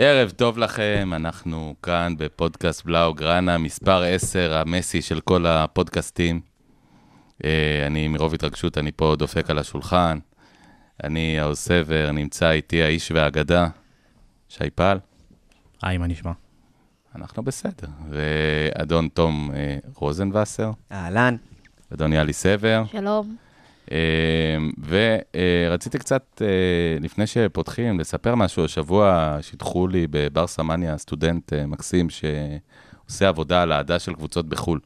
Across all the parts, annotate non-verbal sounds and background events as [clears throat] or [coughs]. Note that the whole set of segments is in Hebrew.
ערב טוב לכם, אנחנו כאן בפודקאסט בלאו גראנה, מספר 10, המסי של כל הפודקאסטים. אה, אני מרוב התרגשות, אני פה דופק על השולחן. אני האוסבר, נמצא איתי האיש והאגדה, שי פל. היי, מה נשמע? אנחנו בסדר. ואדון תום אה, רוזנבסר, אהלן. אדון יאלי סבר. שלום. אה, ורציתי קצת, אה, לפני שפותחים, לספר משהו. השבוע שיתחו לי בבר סמניה סטודנט אה, מקסים שעושה עבודה על אהדה של קבוצות בחו"ל.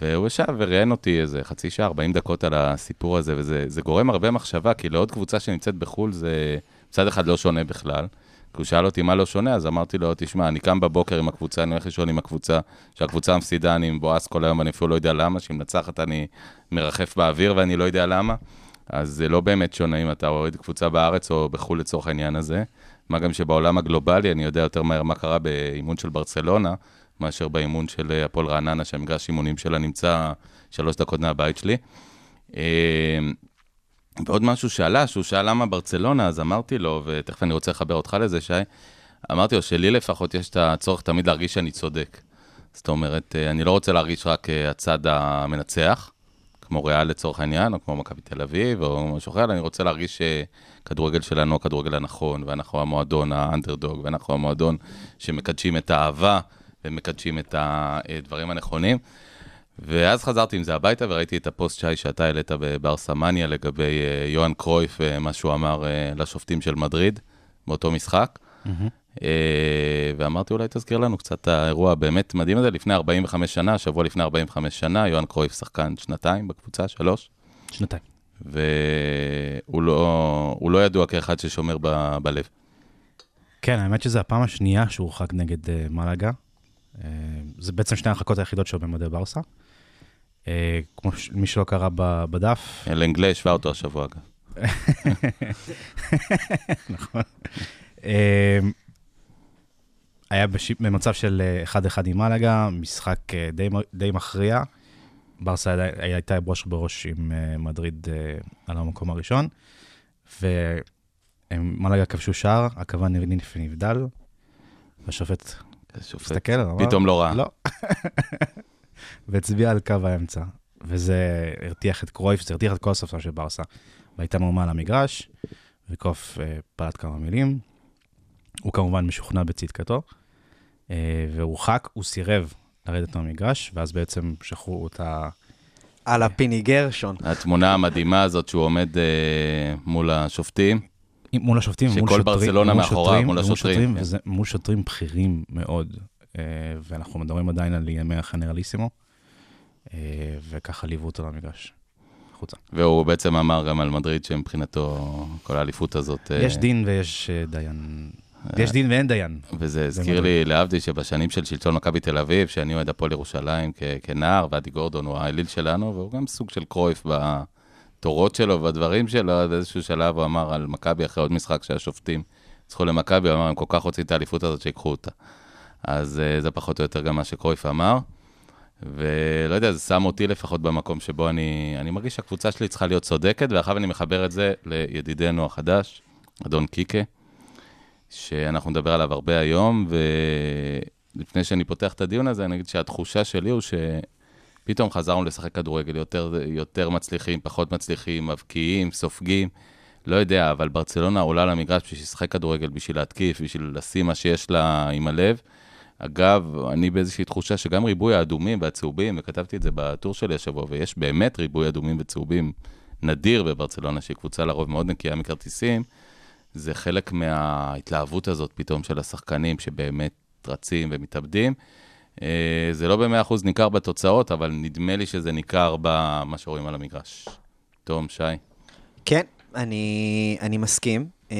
והוא ישב וראיין אותי איזה חצי שעה, 40 דקות על הסיפור הזה, וזה גורם הרבה מחשבה, כי לעוד קבוצה שנמצאת בחו"ל זה מצד אחד לא שונה בכלל. כי הוא שאל אותי מה לא שונה, אז אמרתי לו, תשמע, אני קם בבוקר עם הקבוצה, אני הולך לישון עם הקבוצה, שהקבוצה מפסידה, אני מבואס כל היום, ואני אפילו לא יודע למה, שהיא מנצחת, אני מרחף באוויר ואני לא יודע למה. אז זה לא באמת שונה אם אתה אוהד קבוצה בארץ או בחו"ל לצורך העניין הזה. מה גם שבעולם הגלובלי אני יודע יותר מהר מה קרה באימון של ברצלונה, מאשר באימון של הפועל רעננה, שהמגרש אימונים שלה נמצא שלוש דקות מהבית שלי. ועוד משהו שעלה, שהוא שאל למה ברצלונה, אז אמרתי לו, ותכף אני רוצה לחבר אותך לזה, שי, אמרתי לו שלי לפחות יש את הצורך תמיד להרגיש שאני צודק. זאת אומרת, אני לא רוצה להרגיש רק הצד המנצח, כמו ריאל לצורך העניין, או כמו מכבי תל אביב, או משהו אחר, אני רוצה להרגיש שכדורגל שלנו הוא הכדורגל הנכון, ואנחנו המועדון האנדרדוג, ואנחנו המועדון שמקדשים את האהבה, ומקדשים את הדברים הנכונים. ואז חזרתי עם זה הביתה וראיתי את הפוסט שי שאתה העלית בבר סמניה לגבי uh, יוהאן קרויף ומה שהוא אמר uh, לשופטים של מדריד באותו משחק. Mm-hmm. ואמרתי, אולי תזכיר לנו קצת את האירוע הבאמת מדהים הזה, לפני 45 שנה, שבוע לפני 45 שנה, יוהאן קרויף שחקן שנתיים בקבוצה, שלוש. שנתיים. והוא לא, לא ידוע כאחד ששומר ב, בלב. כן, האמת שזו הפעם השנייה שהוא הורחק נגד uh, מלאגה. Uh, זה בעצם שני ההרחקות היחידות שלו במדי ברסה. אה, כמו מי שלא קרא בדף. לאנגלה השווה אותו השבוע, אגב. [laughs] נכון. אה, היה במצב של 1-1 אה, עם מלאגה, משחק די, מכריע. ברסה הייתה בראש בראש עם מדריד על המקום הראשון, ומלאגה כבשו שער, הכוון נרניף ונבדל, והשופט הסתכל, פתאום לא ראה. לא. והצביע על קו האמצע. וזה הרתיח את קרויף, זה הרתיח את כל הספסל של ברסה. והייתה מהומה על המגרש, וקרויף אה, פלט כמה מילים. הוא כמובן משוכנע בצדקתו, אה, והורחק, הוא סירב לרדת מהמגרש, ואז בעצם שחררו אותה... על הפיני גרשון. התמונה המדהימה הזאת שהוא עומד אה, מול השופטים. מול השופטים, מול שוטרים. שכל ברצלונה מאחוריו, מול השוטרים. מול, כן. מול שוטרים בכירים מאוד. אה, ואנחנו מדברים עדיין על ימי החנרליסימו, אה, וככה ליוו אותו למגרש. החוצה. והוא בעצם אמר גם על מדריד שמבחינתו כל האליפות הזאת... אה, יש דין ויש דיין. יש דין ואין דיין. וזה הזכיר לי, להבדיל, שבשנים של שלטון מכבי תל אביב, שאני אוהד הפועל ירושלים כנער, ואדי גורדון הוא האליל שלנו, והוא גם סוג של קרויף בתורות שלו ובדברים שלו, באיזשהו שלב הוא אמר על מכבי אחרי עוד משחק שהשופטים ניצחו למכבי, הוא אמר, הם כל כך רוצים את האליפות הזאת, שיקחו אותה. אז uh, זה פחות או יותר גם מה שקרויף אמר. ולא יודע, זה שם אותי לפחות במקום שבו אני, אני מרגיש שהקבוצה שלי צריכה להיות צודקת, ואחר אני מחבר את זה לידידנו החדש, אדון קיקה, שאנחנו נדבר עליו הרבה היום, ולפני שאני פותח את הדיון הזה, אני אגיד שהתחושה שלי הוא שפתאום חזרנו לשחק כדורגל יותר, יותר מצליחים, פחות מצליחים, מבקיעים, סופגים. לא יודע, אבל ברצלונה עולה למגרש בשביל לשחק כדורגל, בשביל להתקיף, בשביל לשים מה שיש לה עם הלב. אגב, אני באיזושהי תחושה שגם ריבוי האדומים והצהובים, וכתבתי את זה בטור שלי השבוע, ויש באמת ריבוי אדומים וצהובים נדיר בברצלונה, שהיא קבוצה לרוב מאוד נקייה מכרטיסים, זה חלק מההתלהבות הזאת פתאום של השחקנים שבאמת רצים ומתאבדים. אה, זה לא במאה אחוז ניכר בתוצאות, אבל נדמה לי שזה ניכר במה שרואים על המגרש. תום, שי. כן, אני, אני מסכים, אה,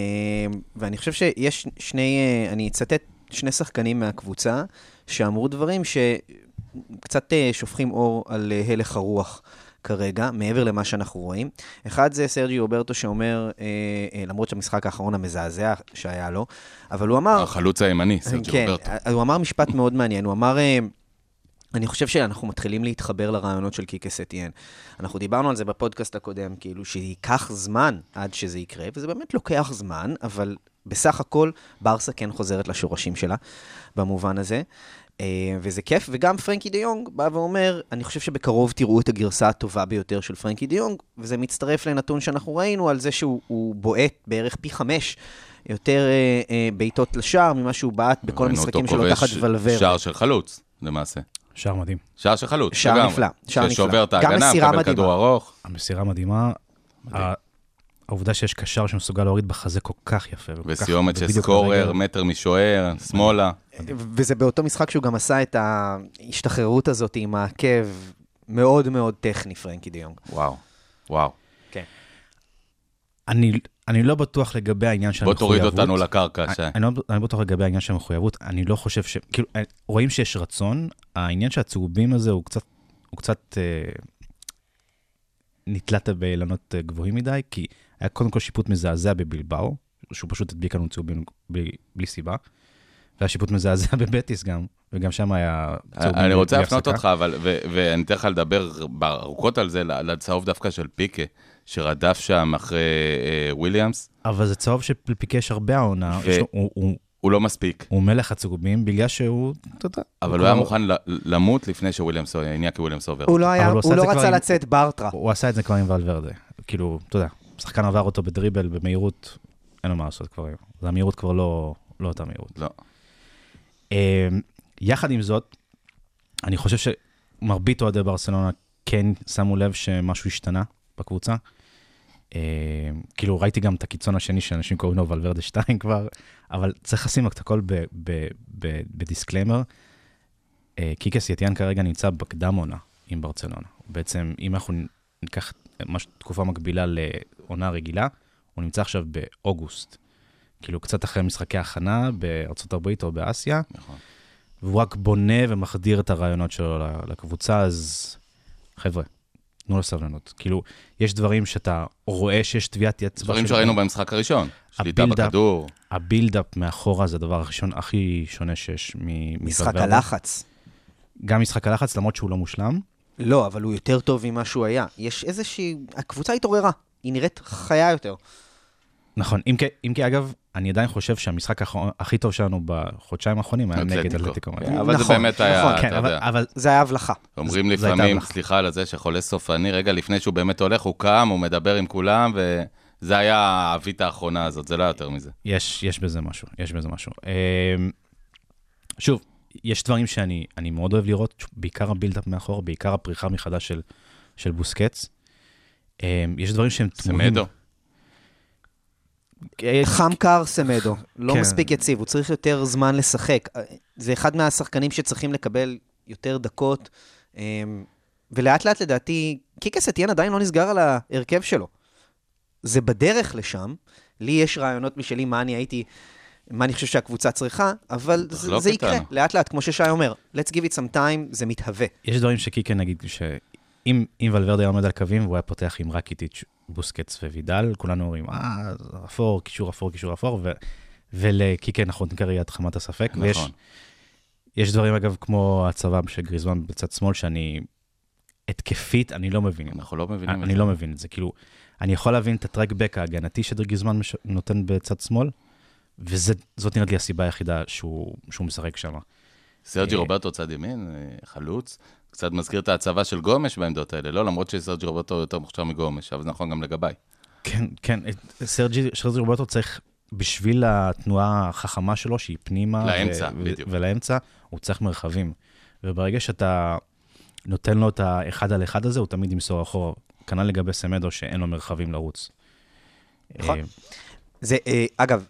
ואני חושב שיש שני, אה, אני אצטט שני שחקנים מהקבוצה שאמרו דברים שקצת אה, שופכים אור על אה, הלך הרוח. כרגע, מעבר למה שאנחנו רואים. אחד זה סרג'י רוברטו שאומר, אה, אה, למרות שהמשחק האחרון המזעזע שהיה לו, אבל הוא אמר... החלוץ הימני, סרג'י כן, רוברטו. כן, הוא אמר משפט מאוד מעניין, הוא אמר... אה, אני חושב שאנחנו מתחילים להתחבר לרעיונות של קיקה סטיאן. אנחנו דיברנו על זה בפודקאסט הקודם, כאילו שייקח זמן עד שזה יקרה, וזה באמת לוקח זמן, אבל בסך הכל, ברסה כן חוזרת לשורשים שלה, במובן הזה. אה, וזה כיף, וגם פרנקי דה יונג בא ואומר, אני חושב שבקרוב תראו את הגרסה הטובה ביותר של פרנקי דה יונג, וזה מצטרף לנתון שאנחנו ראינו על זה שהוא בועט בערך פי חמש יותר אה, אה, בעיטות לשער ממה שהוא בעט בכל המשחקים שלו תחת ולוור. שער של חלוץ, למעשה. שער מדהים. שער של חלוץ, שער. נפלא, שער נפלא. ששובר את גם ההגנה, מסירה מקבל מדהימה. כדור ארוך. המסירה מדהימה. ה- העובדה שיש קשר שמסוגל להוריד בחזה כל כך יפה. וסיומת של סקורר. מטר משוער, שמאלה. וזה באותו משחק שהוא גם עשה את ההשתחררות הזאת עם העקב, מאוד מאוד טכני, פרנקי דה יונג. וואו, וואו. אני, אני לא בטוח לגבי העניין של בוא המחויבות. תוריד אותנו לקרקע, אני, שי. אני, לא, אני לא בטוח לגבי העניין של המחויבות, אני לא חושב ש... כאילו, אה, רואים שיש רצון, העניין של הצהובים הזה הוא קצת, הוא קצת אה, נתלת באילנות אה, גבוהים מדי, כי היה קודם כל שיפוט מזעזע בבלבאו, שהוא פשוט הדביק לנו צהובים בלי, בלי סיבה, והיה שיפוט מזעזע [laughs] בבטיס גם, וגם שם היה צהובים אני רוצה להפנות. אותך, אבל, ו- ואני אתן לך לדבר בארוכות על זה, לצהוב דווקא של פיקה, שרדף שם אחרי אה, וויליאמס, אבל זה צהוב שלפיקה יש הרבה העונה, ו- יש לו- הוא, הוא, הוא לא מספיק. הוא מלך הצהובים בגלל שהוא, אתה יודע. אבל הוא היה מוכן ל- למות לפני שוויליאמס, איניאקי וויליאמס עובר. הוא לא, הוא הוא לא רצה עם- לצאת ברטרה. הוא עשה את זה כבר עם ולוורדה. כאילו, אתה יודע, שחקן עבר אותו בדריבל, במהירות, אין לו מה לעשות כבר היום. אז המהירות כבר לא, לא אותה מהירות. לא. אה, יחד עם זאת, אני חושב שמרבית אוהדי ברסלונה כן שמו לב שמשהו השתנה בקבוצה. אה, כאילו, ראיתי גם את הקיצון השני שאנשים קוראים לו ולוורדה 2 כבר, אבל צריך לשים את הכל ב disclaimer. אה, קיקה סטיאן כרגע נמצא בקדם עונה עם ברצלונה. בעצם, אם אנחנו ניקח תקופה מקבילה לעונה רגילה, הוא נמצא עכשיו באוגוסט. כאילו, קצת אחרי משחקי הכנה בארצות הברית או באסיה, נכון. והוא רק בונה ומחדיר את הרעיונות שלו לקבוצה, אז חבר'ה, תנו לו סבלנות. כאילו, יש דברים שאתה רואה שיש טביעת אצבע. דברים שראינו במשחק הראשון. שליטה. בכדור. ה build-up מאחורה זה הדבר הראשון הכי שונה שיש מ... משחק. הלחץ. גם משחק הלחץ, למרות שהוא לא מושלם. לא, אבל הוא יותר טוב ממה שהוא היה. יש איזושהי... הקבוצה התעוררה. היא נראית חיה יותר. נכון, אם כי, אם כי אגב, אני עדיין חושב שהמשחק האחרון- הכי טוב שלנו בחודשיים האחרונים היה נגד אתלטיקו. אבל זה נכון, באמת היה, נכון. אתה כן, אבל, יודע. אבל זה היה הבלחה. אומרים הייתה לפעמים, המלאכה. סליחה על זה, שחולה סופני, רגע לפני שהוא באמת הולך, הוא קם, הוא מדבר עם כולם, וזה היה האבית האחרונה הזאת, זה לא יותר מזה. יש, יש בזה משהו, יש בזה משהו. אמ, שוב, יש דברים שאני אני מאוד אוהב לראות, בעיקר ה build-up מאחור, בעיקר הפריחה מחדש של, של בוסקץ. אמ, יש דברים שהם תמוהים. סמדו. אה, חם קר סמדו. לא כן. מספיק יציב, הוא צריך יותר זמן לשחק. זה אחד מהשחקנים שצריכים לקבל יותר דקות. אמ, ולאט לאט לדעתי, קיקה סטיאן עדיין לא נסגר על ההרכב שלו. זה בדרך לשם. לי יש רעיונות משלי מה אני הייתי, מה אני חושב שהקבוצה צריכה, אבל זה, זה יקרה. לאט לאט, כמו ששי אומר. let's give it some time, זה מתהווה. יש דברים שקיקה נגיד, שאם אם ולוורדה היה עומד על קווים והוא היה פותח עם רקיטיץ', בוסקץ ווידל, כולנו אומרים, אה, אפור, קישור אפור, קישור אפור, ו, ולקיקה אנחנו נקרא יד חמת הספק. ויש, נכון. יש דברים, אגב, כמו הצבא של גריזמן בצד שמאל, שאני התקפית, אני לא מבין. אנחנו לא מבינים את אני זה. לא מבין את זה. כאילו, אני יכול להבין את ה track back ההגנתי שגריזמן מש- נותן בצד שמאל, וזאת נראית לי הסיבה היחידה שהוא, שהוא משחק שם. סרג'י אה, רוברטו צד ימין, אה, חלוץ, קצת מזכיר את ההצבה של גומש בעמדות האלה, לא? למרות שסרג'י רוברטו יותר מוכשר מגומש, אבל זה נכון גם לגביי. כן, כן, את- סרג'י סרג'י רוברטו צריך, בשביל התנועה החכמה שלו, שהיא פנימה... לאמצע, ו- בדיוק. ולאמצע, הוא צריך מרחבים. וברגע שאתה נותן לו את האחד על אחד הזה, הוא תמיד ימסור אחורה. כנ"ל לגבי סמדו, שאין לו מרחבים לרוץ. נכון. אה, זה, אה, אגב,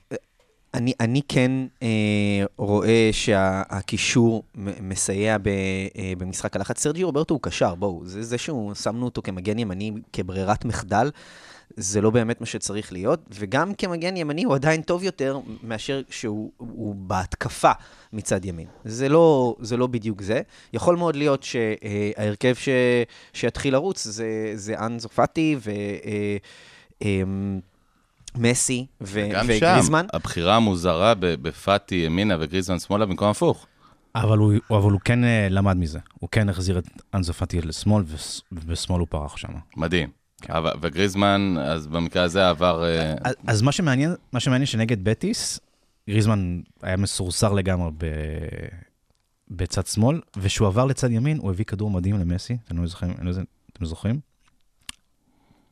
אני, אני כן אה, רואה שהקישור מסייע ב, אה, במשחק הלחץ. סרג'י רוברטו הוא קשר, בואו, זה, זה שהוא, שמנו אותו כמגן ימני כברירת מחדל, זה לא באמת מה שצריך להיות, וגם כמגן ימני הוא עדיין טוב יותר מאשר שהוא הוא בהתקפה מצד ימין. זה לא, זה לא בדיוק זה. יכול מאוד להיות שההרכב ש, שיתחיל לרוץ זה, זה אנזו פאטי ו... אה, אמ, מסי ו- גם וגריזמן. שם, הבחירה המוזרה בפאטי ימינה וגריזמן שמאלה במקום הפוך. אבל הוא, אבל הוא כן אה, למד מזה. הוא כן החזיר את אנזו פאטי לשמאל, ובשמאל הוא פרח שם. מדהים. אבל- וגריזמן, אז במקרה הזה עבר... אה, אז- אז מה שמעניין, מה שמעניין שנגד בטיס, גריזמן היה מסורסר לגמרי ב... בצד שמאל, וכשהוא עבר לצד ימין, הוא הביא כדור מדהים למסי, אתם לא זוכרים? אני לא אתם זוכרים?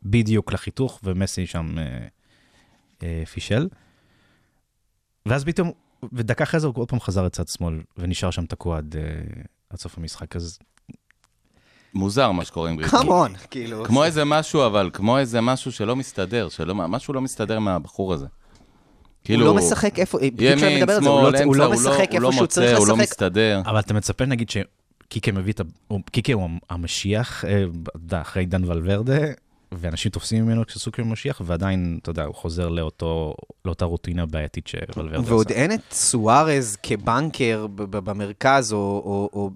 בדיוק לחיתוך, ומסי שם אה, פישל. ואז פתאום, ודקה אחרי זה הוא עוד פעם חזר לצד שמאל, ונשאר שם תקוע עד, אה, עד סוף המשחק. אז מוזר מה שקורה עם גריזמן. קאמון, כאילו. כמו איזה משהו, אבל כמו איזה משהו שלא מסתדר, שלא, משהו לא מסתדר מהבחור הזה. הוא כאילו, לא משחק איפה, כשאני ימין, מדבר על זה, הוא שמאל, לא- אמצע, הוא לא משחק הוא לא איפה שהוא צריך מוצא, הוא לא לשחק. מסתדר. אבל אתה מצפה, נגיד, שקיקה מביא את ה... הוא- קיקה הוא המשיח, אה, אחרי עידן ולוורדה, ואנשים תופסים ממנו כסוג של משיח, ועדיין, אתה יודע, הוא חוזר לאותו, לאותה רוטינה בעייתית שוולוורדה ועוד עשה. אין את סוארז כבנקר במרכז, או, או, או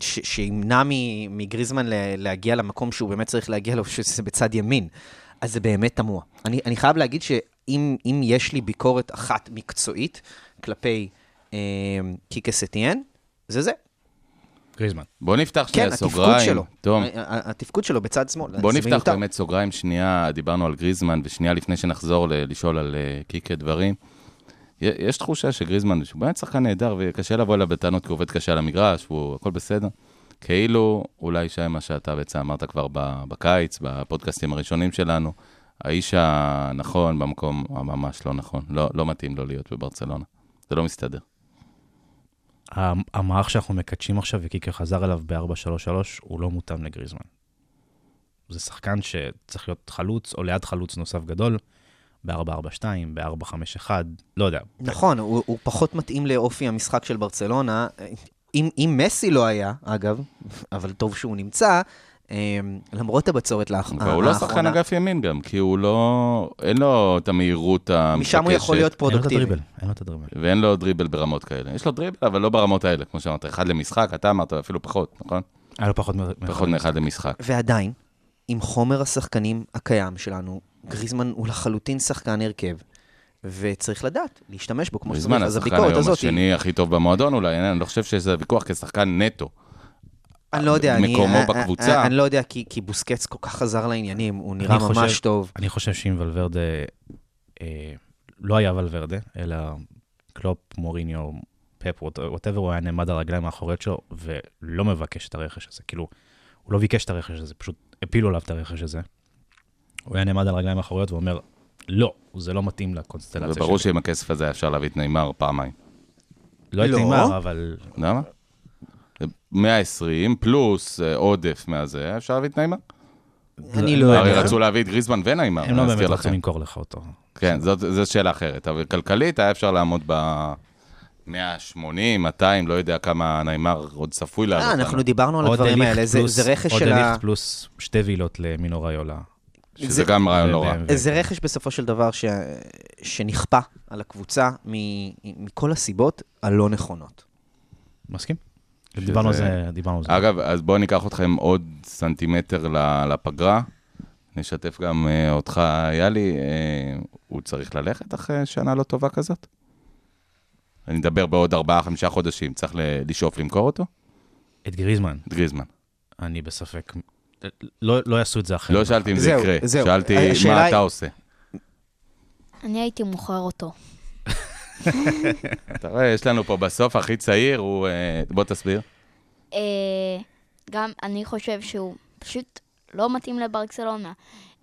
שימנע מגריזמן לה- להגיע למקום שהוא באמת צריך להגיע לו, [laughs] שזה בצד ימין. אז זה באמת תמוה. אני, אני חייב להגיד שאם אם יש לי ביקורת אחת מקצועית כלפי אה, קיקה סטיאן, זה זה. גריזמן. בוא נפתח כן, שנייה התפקוד סוגריים. שלו. תום, ה- ה- התפקוד שלו בצד שמאל, בוא נפתח מיותר. באמת סוגריים שנייה, דיברנו על גריזמן, ושנייה לפני שנחזור ל- לשאול על אה, קיקה דברים. יש תחושה שגריזמן, שהוא באמת שחקן נהדר, וקשה לבוא אליו בטענות, כי הוא עובד קשה על המגרש, והוא, הכל בסדר. כאילו, אולי שי, מה שאתה בעצם אמרת כבר בקיץ, בפודקאסטים הראשונים שלנו, האיש הנכון במקום הממש לא נכון. לא, לא מתאים לו להיות בברצלונה. זה לא מסתדר. המערך שאנחנו מקדשים עכשיו, וקיקה חזר אליו ב-4-3-3, הוא לא מותאם לגריזמן. זה שחקן שצריך להיות חלוץ, או ליד חלוץ נוסף גדול, ב-4-4-2, ב-4-5-1, לא יודע. נכון, הוא, הוא פחות מתאים לאופי המשחק של ברצלונה. אם, אם מסי לא היה, אגב, אבל טוב שהוא נמצא, למרות הבצורת לאח- האחרונה, והוא לא שחקן אגף ימין גם, כי הוא לא... אין לו את המהירות המתבקשת. משם הוא יכול להיות פרודוקטיבי. אין לו את הדריבל. ואין לו דריבל ברמות כאלה. יש לו דריבל, אבל לא ברמות האלה, כמו שאמרת, אחד למשחק, אתה אמרת אפילו פחות, נכון? היה לו פחות מ... פחות מאחד למשחק. ועדיין, עם חומר השחקנים הקיים שלנו, גריזמן הוא לחלוטין שחקן הרכב, וצריך לדעת, להשתמש בו כמו בזמן שצריך. אז השחקן הביקורת היום הזאת, השני הכי טוב במועדון אולי, אני לא חושב שזה ויכוח כשחקן נטו. אני לא יודע, אני, מקומו אני, בקבוצה. אני, אני לא יודע, כי, כי בוסקץ כל כך חזר לעניינים, הוא נראה אני ממש חושב- טוב. אני חושב שאם ולוורדה, אה, לא היה ולוורדה, אלא קלופ, מוריניו, פפ, whatever, הוא היה נעמד על הרגליים האחוריות שלו, ולא מבקש את הרכש הזה. כאילו, הוא לא ביקש את הרכש הזה, פשוט הפילו עליו את הרכש הזה. הוא היה נעמד על הרגליים האחוריות ואומר, לא, זה לא מתאים לקונסטלציה וברור שלי. שעם הכסף הזה אפשר להביא את ניימאר פעמיים. לא את לא. נאמר, אבל למה? 120 פלוס אה, עודף מהזה, אפשר להביא את נאמר. אני לא הרי יודע. רצו להביא את גריזמן ונאמר, הם אני לא באמת. רוצים למכור לך אותו. כן, זאת, זאת שאלה אחרת, אבל כלכלית היה אפשר לעמוד ב... 180, 200, לא יודע כמה נאמר עוד צפוי לעלות. אה. אנחנו דיברנו על עוד הדברים האלה, זה, רכש עוד של ה... דליכט פלוס שתי וילות למינו ריולה. שזה זה- גם רעיון לא רע. זה רכש בסופו של דבר ש... שנכפה על הקבוצה מ... מכל הסיבות הלא נכונות. מסכים? שזה- דיברנו על זה, דיברנו על זה. אגב, אז בואו ניקח אתכם עוד סנטימטר ל- לפגרה. נשתף גם אה, אותך, יאלי, אה, הוא צריך ללכת אחרי שנה לא טובה כזאת? אני אדבר בעוד ארבעה, חמישה חודשים, צריך לשאוף למכור אותו? את גריזמן, את גריזמן. אני בספק. לא לא יעשו את זה אחרת. לא שאלתי אם זה יקרה. שאלתי מה אתה עושה. אני הייתי מוכר אותו. אתה רואה, יש לנו פה בסוף הכי צעיר, הוא... אה, בוא תסביר. אה, גם אני חושב שהוא פשוט לא מתאים לברקסלונה.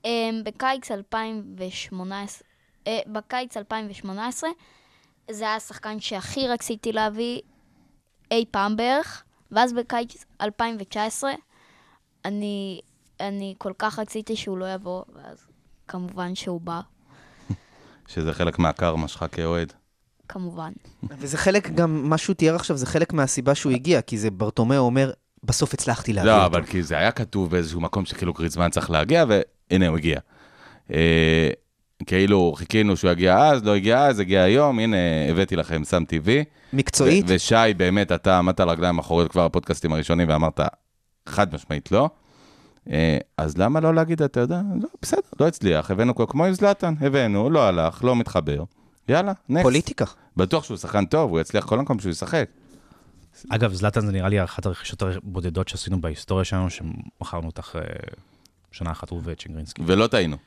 אה, בקיץ 2018, אה, בקיץ 2018, זה היה השחקן שהכי רציתי להביא אי פעם בערך, ואז בקיץ 2019, אני, אני כל כך רציתי שהוא לא יבוא, ואז כמובן שהוא בא, [laughs] שזה חלק מהקרמה שלך כאוהד. כמובן. וזה חלק גם, מה שהוא תיאר עכשיו, זה חלק מהסיבה שהוא הגיע, כי זה ברטומיאו אומר, בסוף הצלחתי להביא לא, אותו. אבל כי זה היה כתוב באיזשהו מקום שכאילו גריזמן צריך להגיע, והנה הוא הגיע. אה, כאילו חיכינו שהוא יגיע אז, לא הגיע אז, הגיע היום, הנה הבאתי לכם סם טבעי. מקצועית, ו- ושי, באמת, אתה עמדת על הרגליים האחוריות כבר בפודקאסטים הראשונים ואמרת, חד משמעית לא. אה, אז למה לא להגיד, אתה יודע, לא, בסדר, לא הצליח, הבאנו כמו עם זלאטן, הבאנו, לא הלך, לא מתחבר. יאללה, נקסט. פוליטיקה. בטוח שהוא שחקן טוב, הוא יצליח כל מקום שהוא ישחק. אגב, זלאטן זה נראה לי אחת הרכישות הבודדות שעשינו בהיסטוריה שלנו, שמכרנו אותך אה, שנה אחת הוא וצ'ינגרינסקי. ולא טעינו.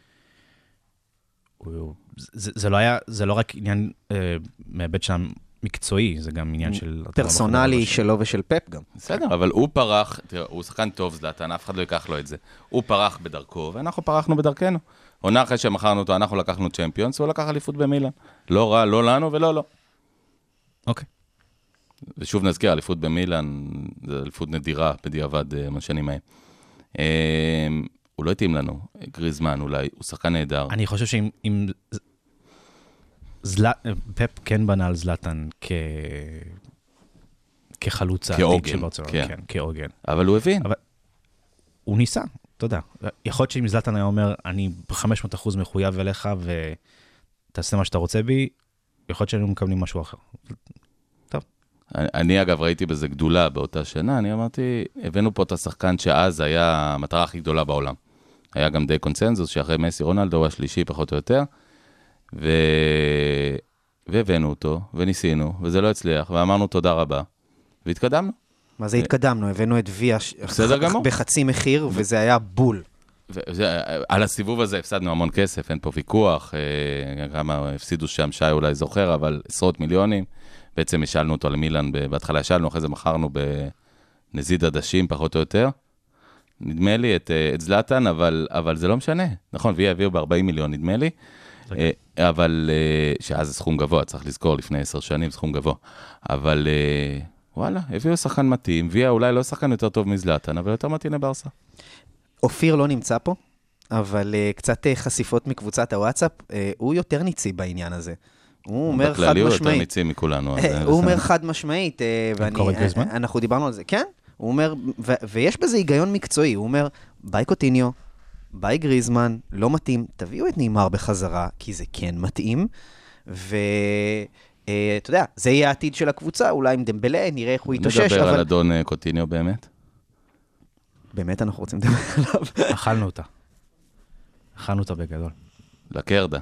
זה, זה לא היה, זה לא רק עניין אה, מהיבט שם מקצועי, זה גם עניין של... פרסונלי שלו ושל פפ גם. בסדר, אבל הוא פרח, תראה, הוא שחקן טוב, זלאטן, אף אחד לא ייקח לו את זה. הוא פרח בדרכו, ואנחנו פרחנו בדרכנו. עונה אחרי שמכרנו אותו, אנחנו לקחנו צ'מפיונס, הוא לקח אליפות במילאן. לא רע, לא לנו ולא לו. אוקיי. ושוב נזכיר, אליפות במילאן, זו אליפות נדירה בדיעבד אה, בשנים ההם. אה, הוא לא התאים לנו, גריזמן אולי, הוא שחקן נהדר. אני חושב שאם... אם זל... פפ כן בנה על זלאטן כ... כחלוץ העתיד של ברצלונה, כן. כן, כעוגן. אבל הוא הבין. אבל- הוא ניסה, אתה יודע. יכול להיות שאם זלאטן היה אומר, אני ב-500% מחויב אליך ותעשה מה שאתה רוצה בי, יכול להיות שהיינו מקבלים משהו אחר. אני, אני אגב ראיתי בזה גדולה באותה שנה, אני אמרתי, הבאנו פה את השחקן שאז היה המטרה הכי גדולה בעולם. היה גם די קונצנזוס שאחרי מסי רונלדו הוא השלישי פחות או יותר, ו... והבאנו אותו, וניסינו, וזה לא הצליח, ואמרנו תודה רבה, והתקדמנו. מה זה התקדמנו? הבאנו את ויה. בחצי מחיר, וזה היה בול. וזה, על הסיבוב הזה הפסדנו המון כסף, אין פה ויכוח, אה, כמה הפסידו שם, שי אולי זוכר, אבל עשרות מיליונים. בעצם השאלנו אותו למילאן, בהתחלה השאלנו, אחרי זה מכרנו בנזיד עדשים, פחות או יותר. נדמה לי את, אה, את זלאטן, אבל, אבל זה לא משנה. נכון, ויה הביאו ב-40 מיליון, נדמה לי. אה, אבל, אה, שאז זה סכום גבוה, צריך לזכור, לפני עשר שנים סכום גבוה. אבל אה, וואלה, הביאו שחקן מתאים, ויה אולי לא שחקן יותר טוב מזלאטן, אבל יותר מתאים לברסה. אופיר לא נמצא פה, אבל uh, קצת uh, חשיפות מקבוצת הוואטסאפ, uh, הוא יותר ניצי בעניין הזה. הוא אומר חד בכללי הוא יותר משמעית. ניצי מכולנו. הוא אומר. חד משמעית, אה, ואני, קורא גריזמן? אה, אנחנו דיברנו על זה, כן, הוא אומר, ו- ויש בזה היגיון מקצועי, הוא אומר, ביי קוטיניו, ביי גריזמן, לא מתאים, תביאו את נאמר בחזרה, כי זה כן מתאים, ואתה יודע, זה יהיה העתיד של הקבוצה, אולי עם דמבלה, נראה איך הוא יתאושש, נדבר על אבל אדון אה, קוטיניו באמת. באמת אנחנו רוצים לדבר [laughs] עליו. אכלנו אותה. אכלנו אותה בגדול. לקרדה.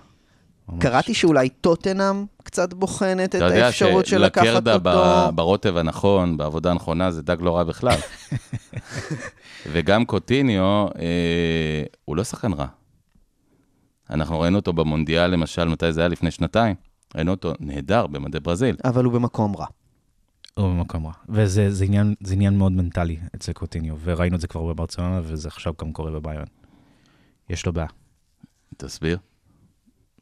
ממש. קראתי שאולי טוטנאם קצת בוחנת את אתה יודע האפשרות של לקחת שלקרדה ב- אותו. ברוטב הנכון, בעבודה הנכונה, זה דג לא רע בכלל. [laughs] וגם קוטיניו, אה, הוא לא שחקן רע. אנחנו ראינו אותו במונדיאל, למשל, מתי זה היה? לפני שנתיים. ראינו אותו נהדר במדי ברזיל. אבל הוא במקום רע. הוא במקום רע. וזה זה עניין, זה עניין מאוד מנטלי אצל קוטיניו, וראינו את זה כבר בברצלונה, וזה עכשיו גם קורה בביירן. יש לו בעיה. תסביר.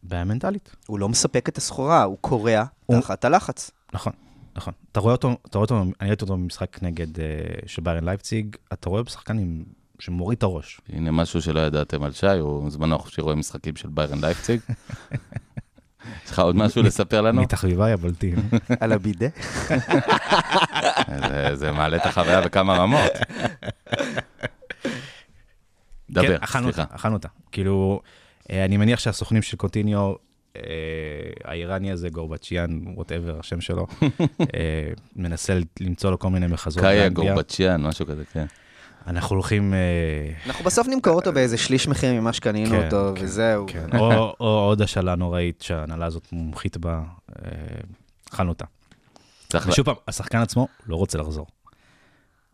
בעיה מנטלית. הוא לא מספק את הסחורה, הוא קורע הוא- תחת הלחץ. אתה נכון. אתה רואה אותו, אתה רואה אותו, אני ראיתי אותו במשחק נגד, אה, של ביירן לייפציג, אתה רואה שחקן עם- שמוריד את הראש. הנה משהו שלא ידעתם על שי, הוא זמנו החופשי רואה משחקים של ביירן לייפציג. [laughs] יש לך עוד משהו לספר לנו? מתחביביי הבולטים. [laughs] על הבידה. זה- זה מעלה את החוויה בכמה רמות. דבר, כן, סליחה. אכלנו אותה. כאילו, אה, אני מניח שהסוכנים של קוטיניו, אה, האיראני הזה, גורבצ'יאן, ווטאבר, השם שלו, [laughs] אה, מנסה למצוא לו כל מיני מחזות. קאיה. גורבצ'יאן, משהו כזה, כן. אנחנו הולכים... אה, אנחנו בסוף נמכור אותו באיזה שליש מחיר ממה שקנינו כן, אותו, כן, וזהו. כן, או, או עוד השאלה נוראית שההנהלה הזאת מומחית בה, אה, אכלנו אותה. צריך לה- ושוב פעם, השחקן עצמו לא רוצה לחזור.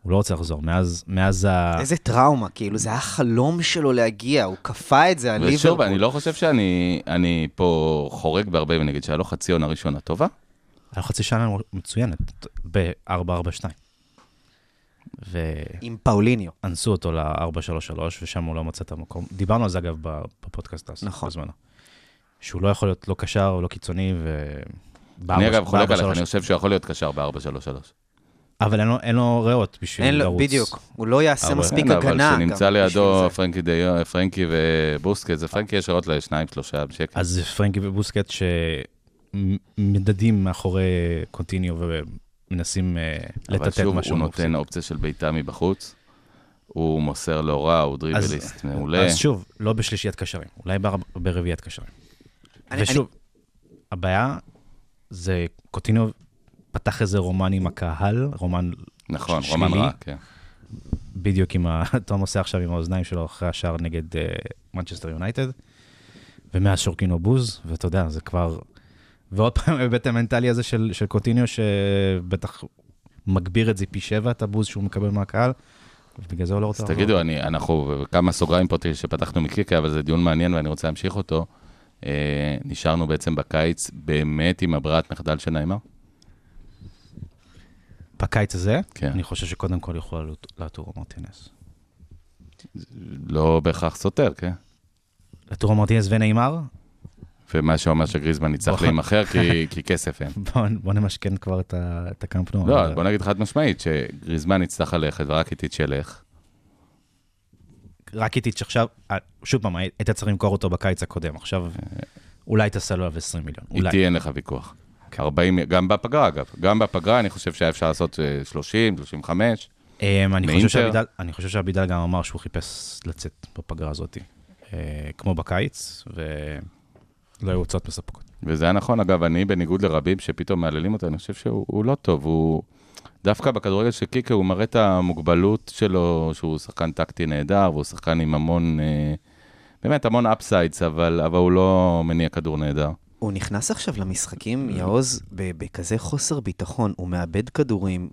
הוא לא רוצה לחזור. מאז, מאז ה... איזה טראומה, כאילו, זה היה חלום שלו להגיע, הוא כפה את זה על ליברפול. ושוב, אני לא חושב שאני אני פה חורג בהרבה, ואני אגיד שהיה לו חצי עונה ראשונה טובה. היה לו חצי שנה מצוינת, ב-442. עם פאוליניו. ואנסו אותו ל-433, ושם הוא לא מצא את המקום. דיברנו על זה, אגב, בפודקאסט אז, נכון. בזמנו. שהוא לא יכול להיות לא קשר או לא קיצוני, ו... אני אגב חולק עליך, 4-3. אני חושב שהוא יכול להיות קשר ב-4-3-3. אבל אין לו, אין לו ריאות בשביל אין לו, לרוץ. בדיוק, הוא לא יעשה אבל- מספיק אבל הגנה. גם כשנמצא לידו זה. פרנקי דיו, פרנקי ובוסקט, זה פרנקי יש ריאות לשניים, שלושה בשקט. אז פרנקי ובוסקט שמדדים מאחורי קונטיניו ומנסים אה, אבל לטאטא את שוב, הוא נותן. אופציה של בעיטה מבחוץ. הוא מוסר לא רע, הוא דריבליסט מעולה. אז שוב, לא בשלישיית קשרים, אולי בר- ברביעיית קשרים. אני- ושוב, הבעיה זה קוטיניו פתח איזה רומן עם הקהל, רומן נכון, שלילי. רומן רע, כן. בדיוק עם ה... [laughs] תום עושה עכשיו עם האוזניים שלו אחרי השער נגד מנצ'סטר יונייטד, ומאז שורקים לו בוז, ואתה יודע, זה כבר... ועוד פעם ההיבט המנטלי הזה של, של קוטיניו, שבטח מגביר את זה פי שבע, את הבוז שהוא מקבל מהקהל. ובגלל זה הוא לא רוצה אז. תגידו, אני, אנחנו, כמה סוגריים פה שפתחנו מקיקה, אבל זה דיון מעניין ואני רוצה להמשיך אותו. אה, נשארנו בעצם בקיץ באמת עם הברירת מחדל של נעימה? בקיץ הזה, כן. אני חושב שקודם כל יכול לטורו מרטינס. לא בהכרח סותר, כן? לטורו מרטינס ונאמר, ומה שאומר שגריזמן יצטרך בוא. להימחר כי, [laughs] כי כסף אין. בוא, בוא נמשכן כבר את, ה, את הקמפנו. לא, אבל- בוא נגיד חד משמעית, שגריזמן יצטרך ללכת ורק איטיץ' ילך. רק איטיץ' עכשיו, אה, שוב פעם, היית צריך למכור אותו בקיץ הקודם, עכשיו אולי תעשה לו עליו 20 מיליון. אולי. איתי אין לך ויכוח. 40, גם בפגרה אגב, גם בפגרה אני חושב שהיה אפשר לעשות אה, 30, 35. אמ, אני, חושב? שאבידל, אני חושב שאבידל גם אמר שהוא חיפש לצאת בפגרה הזאת, אה, כמו בקיץ, ולא היו הוצאות מספקות. וזה היה נכון, אגב, אני בניגוד לרבים שפתאום מהללים אותו, אני חושב שהוא הוא לא טוב, הוא... דווקא בכדורגל של קיקה הוא מראה את המוגבלות שלו, שהוא שחקן טקטי נהדר, והוא שחקן עם המון, אה, באמת המון אפסיידס, אבל, אבל הוא לא מניע כדור נהדר. הוא נכנס עכשיו למשחקים, יעוז, ב- בכזה חוסר ביטחון, הוא מאבד כדורים,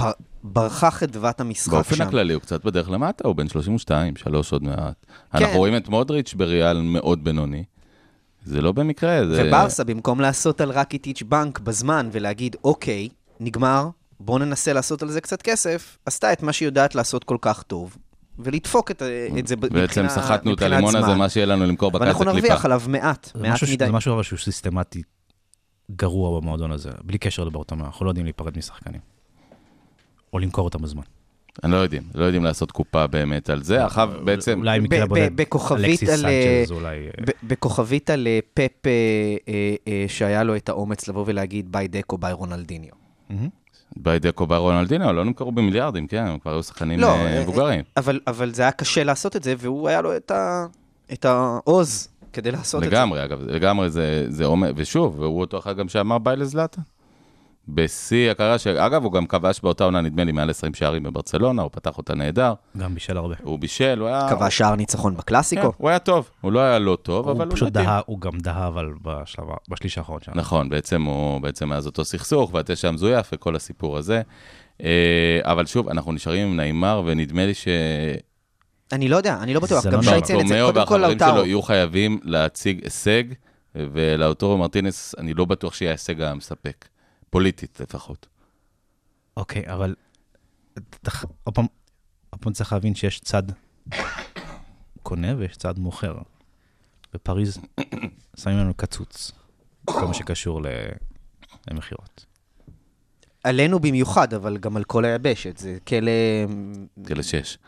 אה, ברחה חדוות המשחק באופן שם. הכללי הוא קצת בדרך למטה, הוא בן 32, שלוש עוד מעט. כן. אנחנו רואים את מודריץ' בריאל מאוד בינוני. זה לא במקרה, זה... וברסה, במקום לעשות על ראקיטיץ' בנק בזמן ולהגיד, אוקיי, נגמר, בואו ננסה לעשות על זה קצת כסף, עשתה את מה שהיא יודעת לעשות כל כך טוב, ולדפוק את, את זה ב- בעצם מבחינה- סחטנו את הלימון הזה. מה שיהיה לנו למכור בקיץ ואנחנו זה קליפה. נרוויח עליו מעט, מעט משהו, ש- מדי. זה משהו אבל שהוא סיסטמטי גרוע במועדון הזה, בלי קשר לברטומיאו, אנחנו לא יודעים להיפרד משחקנים. או למכור אותם בזמן. אני לא יודעים, לא יודעים לעשות קופה באמת על זה. אחר בעצם, אולי מקרה ב- בודד, אלכסיס על, אה, סנצ'ז אולי... אה, בכוכבית על אה, פפ, שהיה לו את האומץ לבוא ולהגיד ביי דקו, ביי רונלדיניו. מהמם. ביי דקו ביי רונלדינו, לא נמכרו במיליארדים, כן, הם כבר היו שחקנים לא, אה, אה, מבוגרים. אבל, אבל זה היה קשה לעשות את זה, והוא היה לו את, ה, את העוז כדי לעשות את זה. לגמרי, אגב, לגמרי זה זה עומד, ושוב, והוא אותו אחד גם שאמר ביי לזלאטן. בשיא הקריירה, שאגב, הוא גם כבש באותה עונה, נדמה לי, מעל 20 שערים בברצלונה, הוא פתח אותה נהדר, גם בישל הרבה. הוא בישל, הוא היה... קבע שער ניצחון כן, בקלאסיקו. הוא היה טוב, הוא לא היה לא טוב, אבל הוא פשוט. דהה, הוא גם דהה אבל בשלב, בשליש האחרון שלנו. נכון, בעצם הוא, בעצם מאז אותו סכסוך, והתשע המזויף וכל הסיפור הזה. אה, אבל שוב, אנחנו נשארים עם נעימר, ונדמה לי ש... אני לא יודע, אני לא בטוח. גם לא שי. ציין את זה. קודם כל לאוטרו. שלו יהיו חייבים להציג הישג, ולאוטורו מרטינס, אני לא בטוח שיהיה ההישג המספק. פוליטית לפחות. אוקיי, אבל תח- עוד פעם, עוד פעם צריך להבין שיש צד קונה ויש צד מוכר. בפריז שמים לנו קצוץ, כל מה שקשור למכירות. עלינו במיוחד, אבל גם על כל היבשת. זה כלא כאלה שש.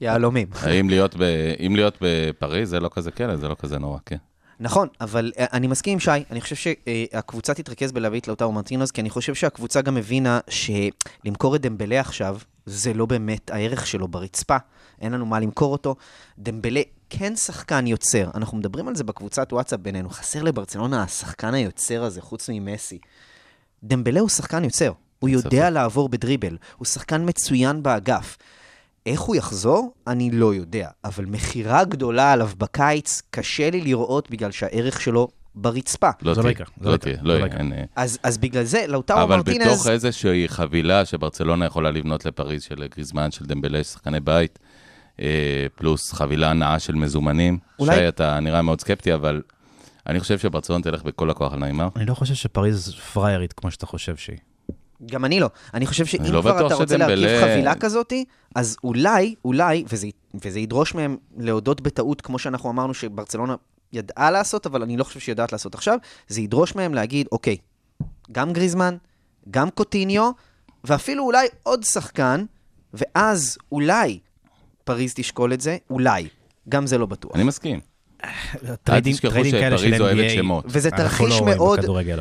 יהלומים. האם להיות, ב... אם להיות בפריז זה לא כזה כלא, זה לא כזה נורא, כן. נכון, אבל אה, אני מסכים עם שי, אני חושב שהקבוצה תתרכז בלהביא את לאוטרו מרטינוז, כי אני חושב שהקבוצה גם הבינה שלמכור את דמבלה עכשיו, זה לא באמת הערך שלו ברצפה, אין לנו מה למכור אותו. דמבלה כן שחקן יוצר, אנחנו מדברים על זה בקבוצת וואטסאפ בינינו, חסר לברצלונה השחקן היוצר הזה, חוץ ממסי. דמבלה הוא שחקן יוצר, הוא יודע. לעבור בדריבל, הוא שחקן מצוין באגף. איך הוא יחזור? אני לא יודע, אבל מכירה גדולה עליו בקיץ, קשה לי לראות בגלל שהערך שלו ברצפה. לא זה לא תהיה, לא לא תהיה, לא זה יהיה. לא. אין, אה, אז, אז בגלל זה, לאוטרו אבל מרטינז... בתוך איזושהי חבילה שברצלונה יכולה לבנות לפריז של גריזמן, של דמבלה, שחקני בית, אה, פלוס חבילה נאה של מזומנים. אולי- שי, אתה נראה מאוד סקפטי, אבל אני חושב שברצלונה תלך בכל הכוח על נעימר. אני לא חושב שפריז פריירית כמו שאתה חושב שהיא. גם אני לא. אני חושב שאם אני לא כבר אתה רוצה להרכיב שדמבלה- חבילה כזאת, אז אולי, אולי, וזה, וזה ידרוש מהם להודות בטעות, כמו שאנחנו אמרנו שברצלונה ידעה לעשות, אבל אני לא חושב שהיא יודעת לעשות עכשיו, זה ידרוש מהם להגיד, אוקיי, גם גריזמן, גם קוטיניו, ואפילו אולי עוד שחקן, ואז אולי פריז תשקול את זה, אולי. גם זה לא בטוח. אני מסכים. טריידים כאלה של NBA, שמות. וזה תרחיש לא רואים מאוד.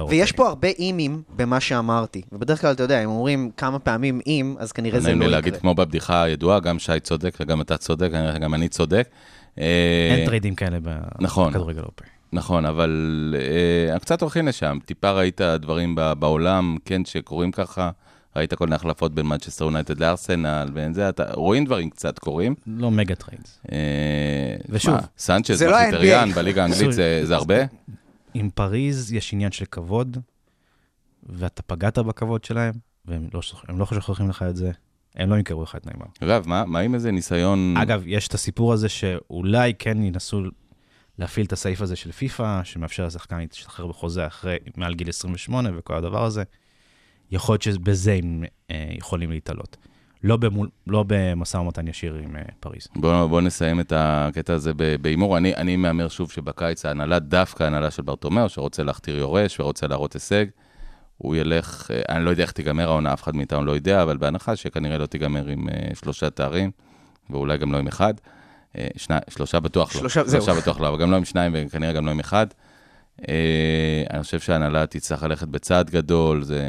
ויש פה הרבה אימים במה שאמרתי. ובדרך כלל, אתה יודע, אם אומרים כמה פעמים אם, אז כנראה זה נעים לא לי יקרה. להגיד כמו בבדיחה הידועה, גם שי צודק וגם אתה צודק, גם אני צודק. אה, אין טריידים כאלה נכון. בכדורגל האירופי. נכון, אבל אה, קצת הולכים לשם. טיפה ראית דברים בעולם, כן, שקורים ככה. ראית כל מיני החלפות בין מנצ'סטר יונייטד לארסנל, ואין זה, אתה, רואים דברים קצת קורים. לא mega trades. אה, ושוב, מה, סנצ'ז, זה לא ה-NBA. מחיטריאן בליגה האנגלית זה, זה הרבה? עם פריז יש עניין של כבוד, ואתה פגעת בכבוד שלהם, והם לא, לא שוכחים לך את זה. הם לא ימכרו לך את ניימר. אגב, מה, מה עם איזה ניסיון... אגב, יש את הסיפור הזה שאולי כן ינסו להפעיל את הסעיף הזה של פיפא, שמאפשר לשחקן להשתחרר בחוזה אחרי, מעל גיל 28 וכל הדבר הזה. יכול להיות שבזה הם אה, יכולים להתעלות. לא, במול, לא במשא ומתן ישיר עם אה, פריז. בוא, בוא נסיים את הקטע הזה ב- בהימור. אני, אני מהמר שוב שבקיץ ההנהלה, דווקא ההנהלה של ברטומאו, שרוצה להכתיר יורש ורוצה להראות הישג, הוא ילך, אה, אני לא יודע איך תיגמר העונה, אף אחד מאיתנו לא יודע, אבל בהנחה שכנראה לא תיגמר עם שלושה תארים, ואולי גם לא עם אחד. שני, שלושה בטוח שלושה, לא, זהו. שלושה בטוח לא, אבל גם לא עם שניים וכנראה גם לא עם אחד. אה, אני חושב שההנהלה תצטרך ללכת בצעד גדול, זה,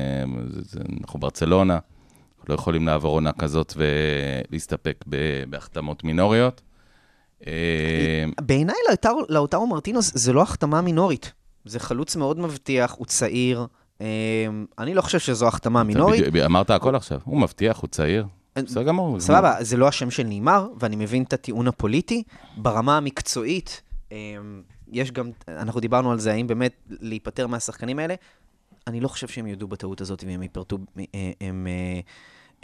זה, זה, אנחנו ברצלונה, אנחנו לא יכולים לעבור עונה כזאת ולהסתפק בהחתמות מינוריות. אה, בעיניי לאוטרו- מרטינוס זה לא החתמה מינורית. זה חלוץ מאוד מבטיח, הוא צעיר. אה, אני לא חושב שזו החתמה מינורית. אמרת הכל עכשיו, הוא מבטיח, הוא צעיר, בסדר גמור. סבבה, זה לא השם של נאמר, ואני מבין את הטיעון הפוליטי. ברמה המקצועית, יש גם, אנחנו דיברנו על זה, האם באמת להיפטר מהשחקנים האלה? אני לא חושב שהם יודו בטעות הזאת והם ייפרדו, אה, הם,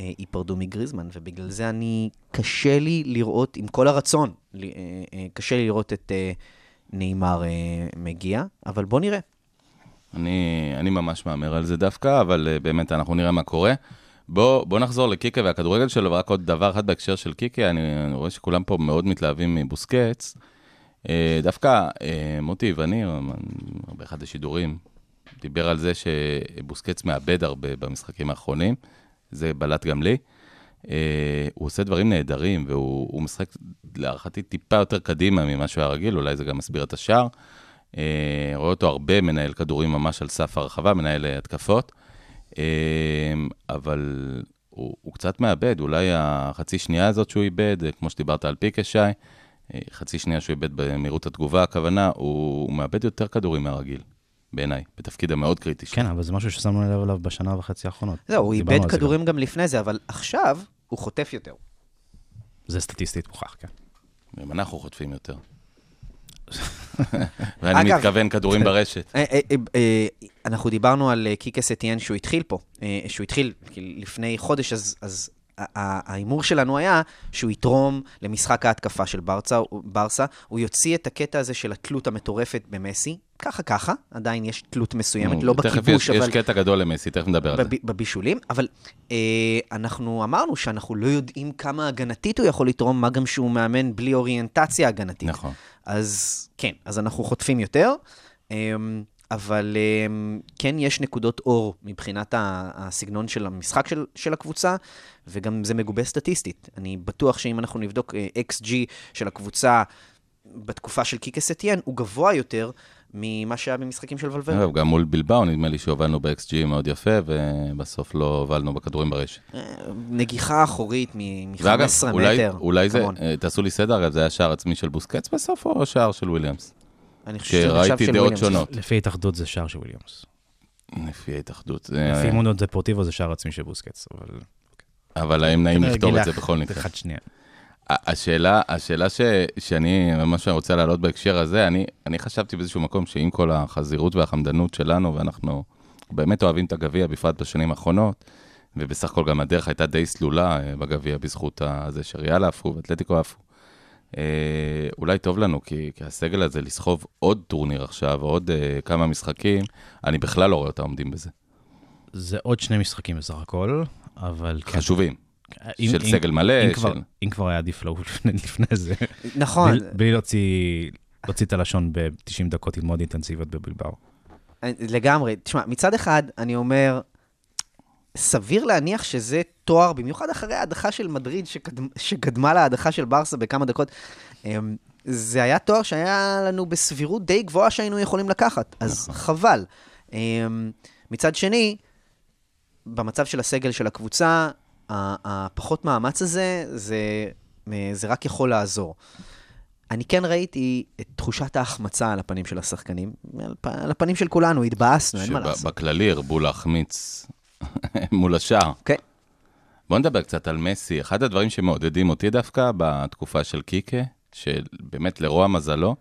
אה, ייפרדו מגריזמן, ובגלל זה אני, קשה לי לראות, עם כל הרצון, אה, קשה לי לראות את נאמר מגיע, אבל בוא נראה. אני, אני ממש מהמר על זה דווקא, אבל באמת אנחנו נראה מה קורה. בוא, בוא נחזור לקיקה והכדורגל שלו, ורק עוד דבר אחד בהקשר של קיקה, אני, אני רואה שכולם פה מאוד מתלהבים מבוסקץ. Uh, דווקא uh, מוטי ואני, באחד השידורים, דיבר על זה שבוסקץ מאבד הרבה במשחקים האחרונים, זה בלט גם לי. Uh, הוא עושה דברים נהדרים, והוא הוא משחק להערכתי טיפה יותר קדימה ממה שהוא היה רגיל, אולי זה גם מסביר את השער. רואה אותו הרבה מנהל כדורים ממש על סף הרחבה, מנהל התקפות, אבל הוא, הוא קצת מאבד, אולי החצי שנייה הזאת שהוא איבד, כמו שדיברת על פיקה שי, חצי שנייה שהוא איבד במהירות התגובה, הכוונה, הוא, הוא מאבד יותר כדורים מהרגיל, בעיניי, בתפקיד המאוד קריטי שלו. כן, אבל זה משהו ששמנו לב אליו בשנה וחצי האחרונות. זהו, הוא איבד כדורים גם לפני זה, אבל עכשיו הוא חוטף יותר. גם. זה סטטיסטית מוכח, כן. גם אנחנו חוטפים יותר. [laughs] ואני אגב- מתכוון כדורים ברשת. אה, אה, אה, אה, אנחנו דיברנו על אה, קיקה סטיאן שהוא התחיל פה, אה, שהוא התחיל כאילו, לפני חודש, אז, אז ההימור שלנו היה שהוא יתרום למשחק ההתקפה של ברצה, ברסה, הוא יוציא את הקטע הזה של התלות המטורפת במסי, ככה ככה, עדיין יש תלות מסוימת, לא תכף בכיבוש, אבל... יש קטע גדול למסי, תכף נדבר על זה. בב- בבישולים, אבל אה, אנחנו אמרנו שאנחנו לא יודעים כמה הגנתית הוא יכול לתרום, מה גם שהוא מאמן בלי אוריינטציה הגנתית. נכון. אז כן, אז אנחנו חוטפים יותר, אמ, אבל אמ, כן יש נקודות אור מבחינת הסגנון של המשחק של, של הקבוצה, וגם זה מגובה סטטיסטית. אני בטוח שאם אנחנו נבדוק אה, XG של הקבוצה בתקופה של קיקה סטיאן, הוא גבוה יותר ממה שהיה במשחקים של ולוורדה. גם מול בילבאו, נדמה לי שהובלנו ב-XG מאוד יפה, ובסוף לא הובלנו בכדורים ברשת. אה, נגיחה אחורית מ-15 ואגב, אולי, מטר. אולי זה. אה, תעשו לי סדר, זה היה שער עצמי של בוסקץ בסוף, או שער של וויליאמס? אני חושב שזה נחשב של דעות וויליאמס. שונות. לפי התאחדות זה שער של וויליאמס. לפי ההתאחדות. לפי מונדו דפורטיבו זה שער עצמי של בוסקץ, אבל... אבל האם נעים לכתוב את זה בכל מקרה? אחד שנייה. השאלה, השאלה ש, שאני ממש רוצה להעלות בהקשר הזה, אני, אני חשבתי באיזשהו מקום שעם כל החזירות והחמדנות שלנו, ואנחנו באמת אוהבים את הגביע, בפרט בשנים האחרונות, ובסך הכל גם הדרך הייתה די סלולה אה, בגביע בזכות הזה שריאלה עפו ואתלטיקו עפו. אה, אולי טוב לנו, כי, כי הסגל הזה לסחוב עוד טורניר עכשיו, עוד אה, כמה משחקים, אני בכלל לא רואה אותם עומדים בזה. זה עוד שני משחקים בסך הכל, אבל... כן. חשובים, אם- של אם- סגל מלא, אם כבר- של... אם כבר היה עדיף לעוף לפני- לפני זה. נכון, בלי- בלי להוציא להוציא את הלשון ב-90 דקות מאוד אינטנסיביות בבלבאו. לגמרי. תשמע, מצד אחד, אני אומר, סביר להניח שזה תואר, במיוחד אחרי ההדחה של מדריד, שקדמ, שקדמה להדחה של ברסה בכמה דקות. אמ, זה היה תואר שהיה לנו בסבירות די גבוהה שהיינו יכולים לקחת, אז נכון. חבל. אמ, מצד שני, במצב של הסגל של הקבוצה, הפחות מאמץ הזה, זה, זה רק יכול לעזור. אני כן ראיתי את תחושת ההחמצה על הפנים של השחקנים, על, פ- על הפנים של כולנו, התבאסנו, אין מה לעשות. שבכללי הרבו להחמיץ [laughs] מול השער. כן. בוא נדבר קצת על מסי. אחד הדברים שמעודדים אותי דווקא בתקופה של קיקה, שבאמת לרוע מזלו,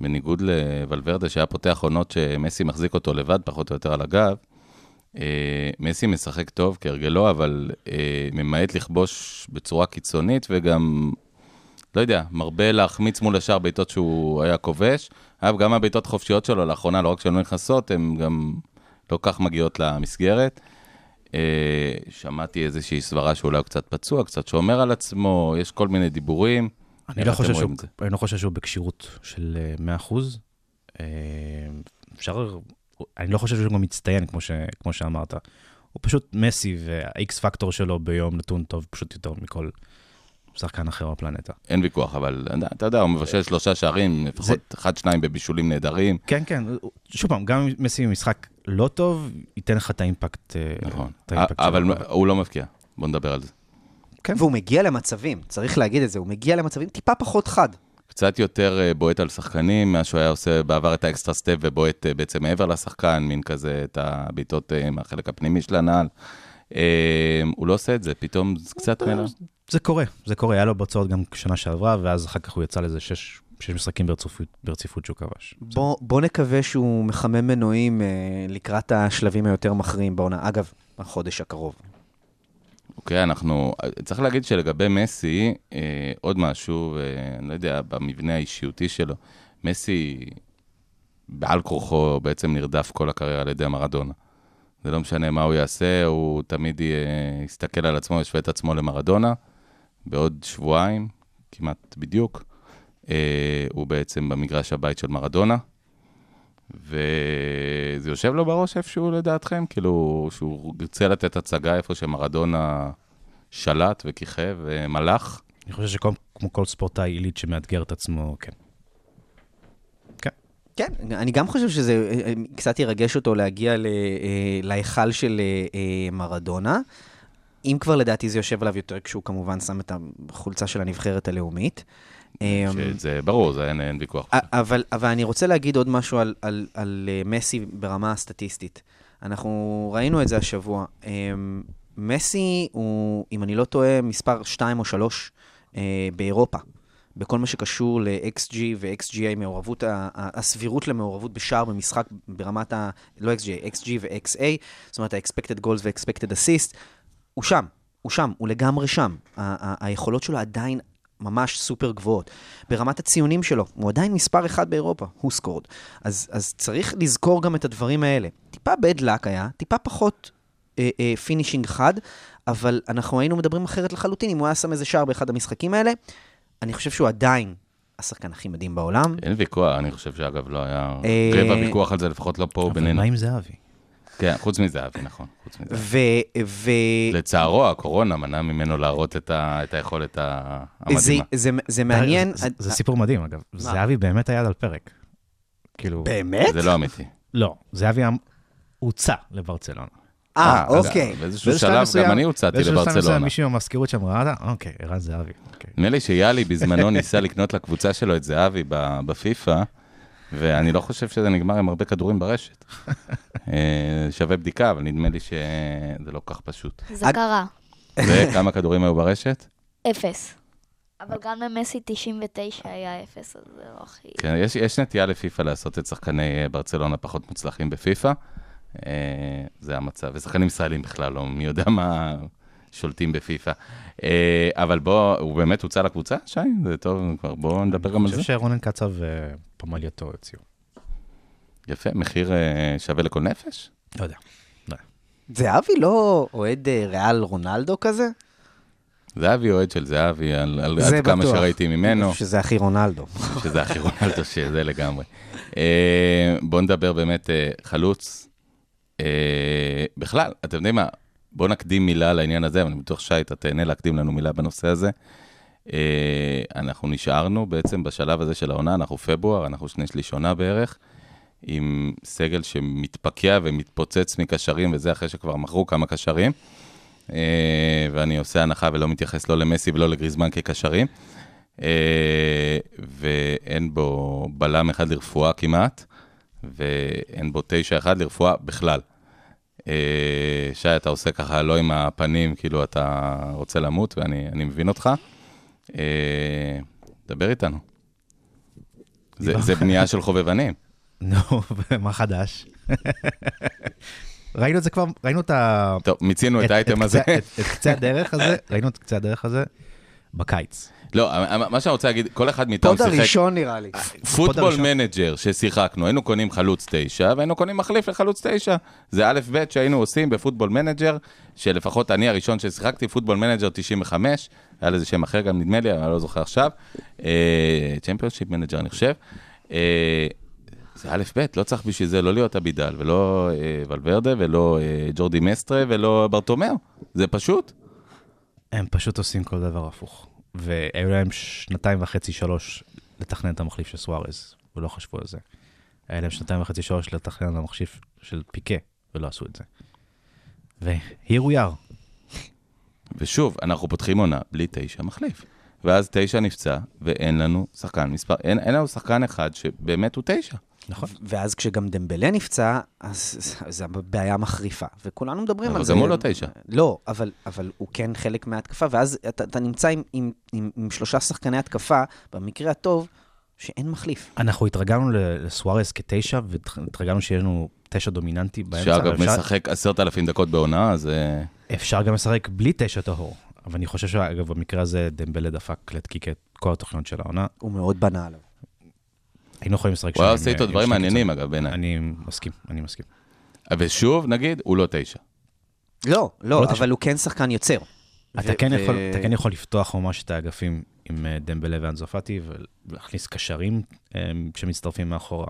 בניגוד לוולברדה שהיה פותח עונות שמסי מחזיק אותו לבד, פחות או יותר על הגב, אה, מסי משחק טוב כהרגלו, אבל אה, ממעט לכבוש בצורה קיצונית, וגם, לא יודע, מרבה להחמיץ מול השאר בעיטות שהוא היה כובש. אגב, גם הבעיטות החופשיות שלו לאחרונה, לא רק שהן לא נכנסות, הן גם לא כך מגיעות למסגרת. אה, שמעתי איזושהי סברה שאולי הוא קצת פצוע, קצת שומר על עצמו, יש כל מיני דיבורים. אני לא, חושב שהוא? אני לא חושב שהוא בכשירות של אה, 100%. אה, אפשר, אני לא חושב שהוא גם מצטיין, כמו, ש, כמו שאמרת. הוא פשוט מסי, וה-X פקטור שלו ביום נתון טוב פשוט יותר מכל שחקן אחר בפלנטה. אין ויכוח, אבל אתה יודע, הוא מבשל שלושה שערים, לפחות אחד, שניים בבישולים נהדרים. כן, כן, שוב פעם, גם אם מסי במשחק לא טוב, ייתן לך את האימפקט. אה, נכון. את האימפקט אבל שלו. הוא לא מבקיע, בוא נדבר על זה. כן. והוא מגיע למצבים, צריך להגיד את זה, הוא מגיע למצבים טיפה פחות חד. קצת יותר אה, בועט על שחקנים, מה שהוא היה עושה בעבר את ה extra step ובועט אה, בעצם מעבר לשחקן, מין כזה את הבעיטות מהחלק הפנימי של הנעל. אה, הוא לא עושה את זה, פתאום זה קצת מנה. זה קורה, זה קורה, היה לו בצורת גם שנה שעברה, ואז אחר כך הוא יצא לזה שש, שש משחקים ברציפות, ברציפות שהוא כבש. בוא, בוא נקווה שהוא מחמם מנועים אה, לקראת השלבים היותר מכריעים בעונה. אגב, החודש הקרוב. אוקיי, אנחנו... צריך להגיד שלגבי מסי, אה, עוד משהו, אה, אני לא יודע, במבנה האישיותי שלו, מסי בעל כורחו בעצם נרדף כל הקריירה על ידי מרדונה. זה לא משנה מה הוא יעשה, הוא תמיד יסתכל על עצמו, ישווה את עצמו למרדונה. בעוד שבועיים, כמעט בדיוק, אה, הוא בעצם במגרש הבית של מרדונה. וזה יושב לו בראש איפשהו לדעתכם? כאילו, שהוא ירצה לתת הצגה איפה שמרדונה שלט וכיכב ומלך? אני חושב שכמו כל ספורטאי עילית שמאתגר את עצמו, כן. כן, אני גם חושב שזה אה, אה, קצת ירגש אותו להגיע אה, להיכל של מרדונה. אם כבר לדעתי זה יושב עליו יותר כשהוא כמובן שם את החולצה של הנבחרת הלאומית. אה, שזה ברור, זה אין, אין ויכוח. אבל, אבל אני רוצה להגיד עוד משהו על, על, על מסי ברמה הסטטיסטית. אנחנו ראינו את זה השבוע. אה, מסי הוא, אם אני לא טועה, מספר 2 או 3 באירופה. בכל מה שקשור ל-XG ו-XGA, מעורבות, הסבירות למעורבות בשער במשחק ברמת ה... לא XGA, XG ו-XA, זאת אומרת ה-expected goals ו-expected assist, הוא שם, הוא שם, הוא לגמרי שם. היכולות שלו עדיין ממש סופר גבוהות. ברמת הציונים שלו, הוא עדיין מספר אחד באירופה, WhoScored. אז, אז צריך לזכור גם את הדברים האלה. טיפה bad luck היה, טיפה פחות אה, אה, finishing חד, אבל אנחנו היינו מדברים אחרת לחלוטין אם הוא היה שם איזה שער באחד המשחקים האלה. אני חושב שהוא עדיין השחקן הכי מדהים בעולם. אין ויכוח, אני חושב שאגב לא היה אה, רבע ויכוח על זה, לפחות לא פה אבל בינינו. מה עם זהבי? כן, חוץ מזהבי, נכון, חוץ מזהבי. ו... ו... לצערו, הקורונה מנעה ממנו להראות את ה- את היכולת המדהימה. זה, זה מעניין. זה, זה, זה סיפור מדהים, אגב. זהבי באמת היה על הפרק. כאילו, באמת? זה לא אמיתי. לא, זהבי הוצע לברצלונה. אה, אז אוקיי. באיזשהו שלב גם אני הוצעתי באיזשהו שלב מסוים לברצלונה. מישהו מהמזכירות שם ראה אותה, אוקיי, ערן זהבי. אוקיי. נדמה לי שיאלי בזמנו ניסה לקנות לקבוצה שלו את זהבי בפיפא, ואני לא חושב שזה נגמר עם הרבה כדורים ברשת. [laughs] אה, שווה בדיקה, אבל נדמה לי שזה לא כל כך פשוט. זה קרה. וכמה כדורים היו ברשת? אפס. אבל גם למסי 99 היה אפס, אז זה לא הכי... כן, יש, יש נטייה לפיפא לעשות את שחקני אה, ברצלונה פחות מוצלחים בפיפא. אה, זה המצב, ושחקנים ישראלים בכלל לא, מי יודע מה שולטים בפיפא. אה, אבל בוא, הוא באמת הוצא לקבוצה, שי? זה טוב, כבר בואו נדבר גם אני על זה. חושב שרונן קצב ופמלייתו הציעו. יפה, מחיר אה, שווה לכל נפש? לא יודע. זהבי לא אוהד אה, ריאל רונלדו כזה? זהבי אוהד של זהבי, על, על זה עד כמה בטוח. שראיתי ממנו, שזה הכי רונלדו. שזה הכי רונלדו שזה לגמרי. אה, בואו נדבר באמת אה, חלוץ. אה, בכלל, אתם יודעים מה? בואו נקדים מילה לעניין הזה, אבל אני בטוח שי, אתה תהנה להקדים לנו מילה בנושא הזה. אה, אנחנו נשארנו בעצם בשלב הזה של העונה, אנחנו פברואר, אנחנו שני שליש עונה בערך, עם סגל שמתפקע ומתפוצץ מקשרים, וזה אחרי שכבר מכרו כמה קשרים. אה, ואני עושה הנחה ולא מתייחס לא למסי ולא לגריזמן כקשרים. אה, ואין בו בלם אחד לרפואה כמעט, ואין בו תשע אחד לרפואה בכלל. אה, שי, אתה עושה ככה לא עם הפנים, כאילו אתה רוצה למות, ואני אני מבין אותך. אה, דבר איתנו. זה, זה בנייה של חובבנים. [laughs] נו, ומה חדש? ראינו את זה כבר, ראינו את ה... טוב, מיצינו את האייטם הזה. את קצה הדרך הזה, [laughs] ראינו את קצה הדרך הזה בקיץ. לא, מה שאני רוצה להגיד, כל אחד מאיתנו פוד שיחק הראשון נראה לי. פוטבול הראשון. Manager ששיחקנו, היינו קונים חלוץ תשע, והיינו קונים מחליף לחלוץ תשע. זה א' ב' שהיינו עושים ב Football Manager, שלפחות אני הראשון ששיחקתי, Football Manager 95, היה לזה שם אחר גם נדמה לי, אבל אני לא זוכר עכשיו. Championship Manager אני חושב. אה, זה א' ב', לא צריך בשביל זה לא להיות אבידל, ולא אה, ולוורדה, ולא אה, ג'ורדי מסטרה, ולא ברטומיאו. זה פשוט. הם פשוט עושים כל דבר הפוך. והיו להם שנתיים וחצי, שלוש, לתכנן את המחליף של סוארז, ולא חשבו על זה. היה להם שנתיים וחצי, שלוש, לתכנן את המחליף של פיקה, ולא עשו את זה. ו-here we are. ושוב, אנחנו פותחים עונה בלי תשע מחליף. ואז תשע נפצע, ואין לנו שחקן מספר, אין, אין לנו שחקן אחד שבאמת הוא תשע. נכון. ואז כשגם דמבלה נפצע, אז זו בעיה מחריפה. וכולנו מדברים אבל על זה. גם הוא לא תשע. לא, אבל, אבל הוא כן חלק מההתקפה, ואז אתה, אתה נמצא עם, עם, עם, עם שלושה שחקני התקפה, במקרה הטוב, שאין מחליף. אנחנו התרגלנו לסוארז כתשע, והתרגלנו שיהיה לנו תשע דומיננטי באמצע. שאגב ואפשר- משחק עשרת אלפים דקות בעונה, אז אה, אפשר גם לשחק בלי תשע טהור. אבל אני חושב שאגב, במקרה הזה דמבלה דפק לטקיק את כל התוכניות של העונה. הוא מאוד בנה עליו. היינו יכולים לשחק הוא היה עושה איתו עם דברים מעניינים. אגב בעיניי. אני מסכים, אני מסכים. ושוב, נגיד, הוא לא תשע. לא, לא, לא אבל. הוא כן שחקן יוצר. אתה כן יכול- אתה כן יכול לפתוח ממש את האגפים עם אה, דמבלה ואנזופטי ולהכניס קשרים אה, שמצטרפים מאחורה.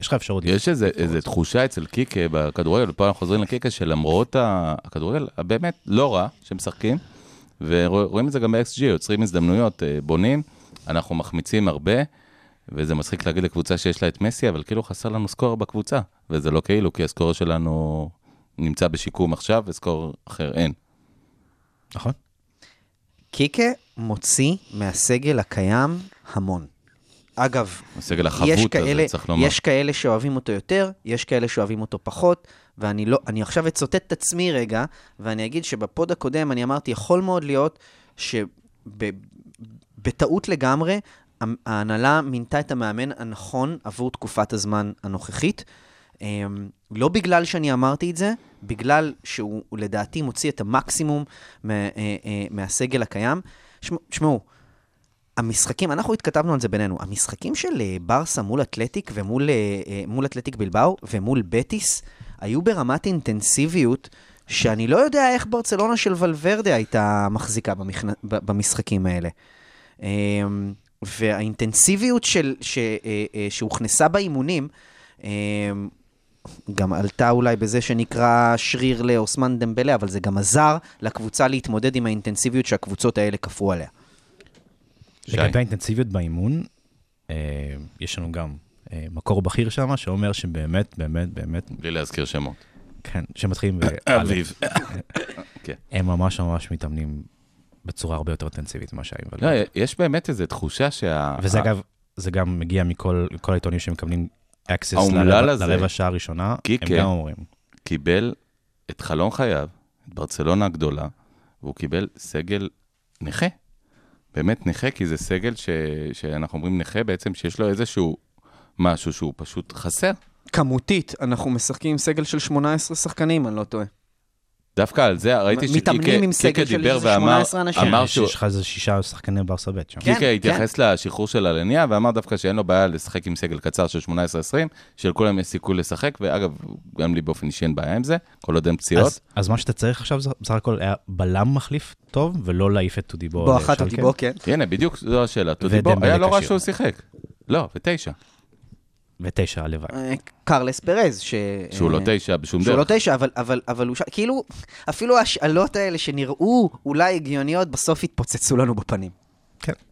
יש לך אפשרות. יש איזה תחושה אצל קיקה בכדורגל, ופה אנחנו חוזרים לקיקה, שלמרות הכדורגל הבאמת לא רע שמשחקים, ורואים את זה גם ב-XG, יוצרים הזדמנויות, אה, בונים, אנחנו מחמיצים הרבה, וזה מצחיק להגיד לקבוצה שיש לה את מסי, אבל כאילו חסר לנו סקור בקבוצה, וזה לא כאילו, כי הסקור שלנו נמצא בשיקום עכשיו, וסקור אחר אין. נכון? קיקה מוציא מהסגל הקיים המון. אגב, הסגל יש החבוט כאלה, הזה, צריך לומר. יש כאלה שאוהבים אותו יותר, יש כאלה שאוהבים אותו פחות, ואני לא, אני עכשיו אצוטט את עצמי רגע, ואני אגיד שבפוד הקודם אני אמרתי, יכול מאוד להיות שבטעות לגמרי, ההנהלה מינתה את המאמן הנכון עבור תקופת הזמן הנוכחית. אמ, לא בגלל שאני אמרתי את זה, בגלל שהוא לדעתי מוציא את המקסימום אה, אה, מהסגל הקיים. שמ- שמעו, המשחקים, אנחנו התכתבנו על זה בינינו, המשחקים של אה, ברסה מול אתלטיק ומול מול אתלטיק בלבאו ומול בטיס היו ברמת אינטנסיביות שאני לא יודע איך ברצלונה של ולוורדה הייתה מחזיקה במכנ... במשחקים האלה. והאינטנסיביות של, ש, אה, אה, שהוכנסה באימונים, אה, גם עלתה אולי בזה שנקרא שריר לאוסמן דמבלה, אבל זה גם עזר לקבוצה להתמודד עם האינטנסיביות שהקבוצות האלה כפו עליה. לגבי האינטנסיביות באימון, אה, יש לנו גם אה, מקור בכיר שם, שאומר שבאמת, באמת, באמת, בלי להזכיר שמות. כן, שמתחילים [coughs] אביב. [coughs] הם ממש ממש מתאמנים בצורה הרבה יותר אינטנסיבית ממה שהיו. לא, יש באמת איזו תחושה שה... וזה אגב, זה גם מגיע מכל כל העיתונים שמקבלים access לרבע, שעה הראשונה. הם גם אומרים. קיבל את חלום חייו, את ברצלונה הגדולה, והוא קיבל סגל נכה. באמת נכה, כי זה סגל ש... שאנחנו אומרים נכה בעצם, שיש לו איזשהו משהו שהוא פשוט חסר. כמותית, אנחנו משחקים עם סגל של 18 שחקנים, אני לא טועה. דווקא על זה ראיתי מתאמנים עם סגל שקיקה של דיבר איזה ואמר, 18 אנשים. אמר יש שהוא, יש לך איזה שישה שחקני ברסה ב' שם. כן. קיקה התייחס לשחרור של אלניה, ואמר דווקא שאין לו בעיה לשחק עם סגל קצר של 18-20, שלכולם יש סיכוי לשחק, ואגב, גם לי באופן אישי אין בעיה עם זה, כל עוד אין פציעות. אז, אז מה שאתה צריך עכשיו, זה בסך הכל היה בלם מחליף טוב, ולא להעיף את טודיבו. בואכה. טודיבו, כן. הנה, בדיוק זו השאלה. טודיבו, היה לא רע. שהוא שיחק. לא, ותשע. ותשע הלוואי. אה, קרלס פרז, ש... שהוא לא אה, תשע בשום שהוא לא דרך. תשע, אבל, אבל, אבל הוא ש... כאילו, אפילו ההשאלות האלה שנראו אולי הגיוניות, בסוף התפוצצו לנו בפנים.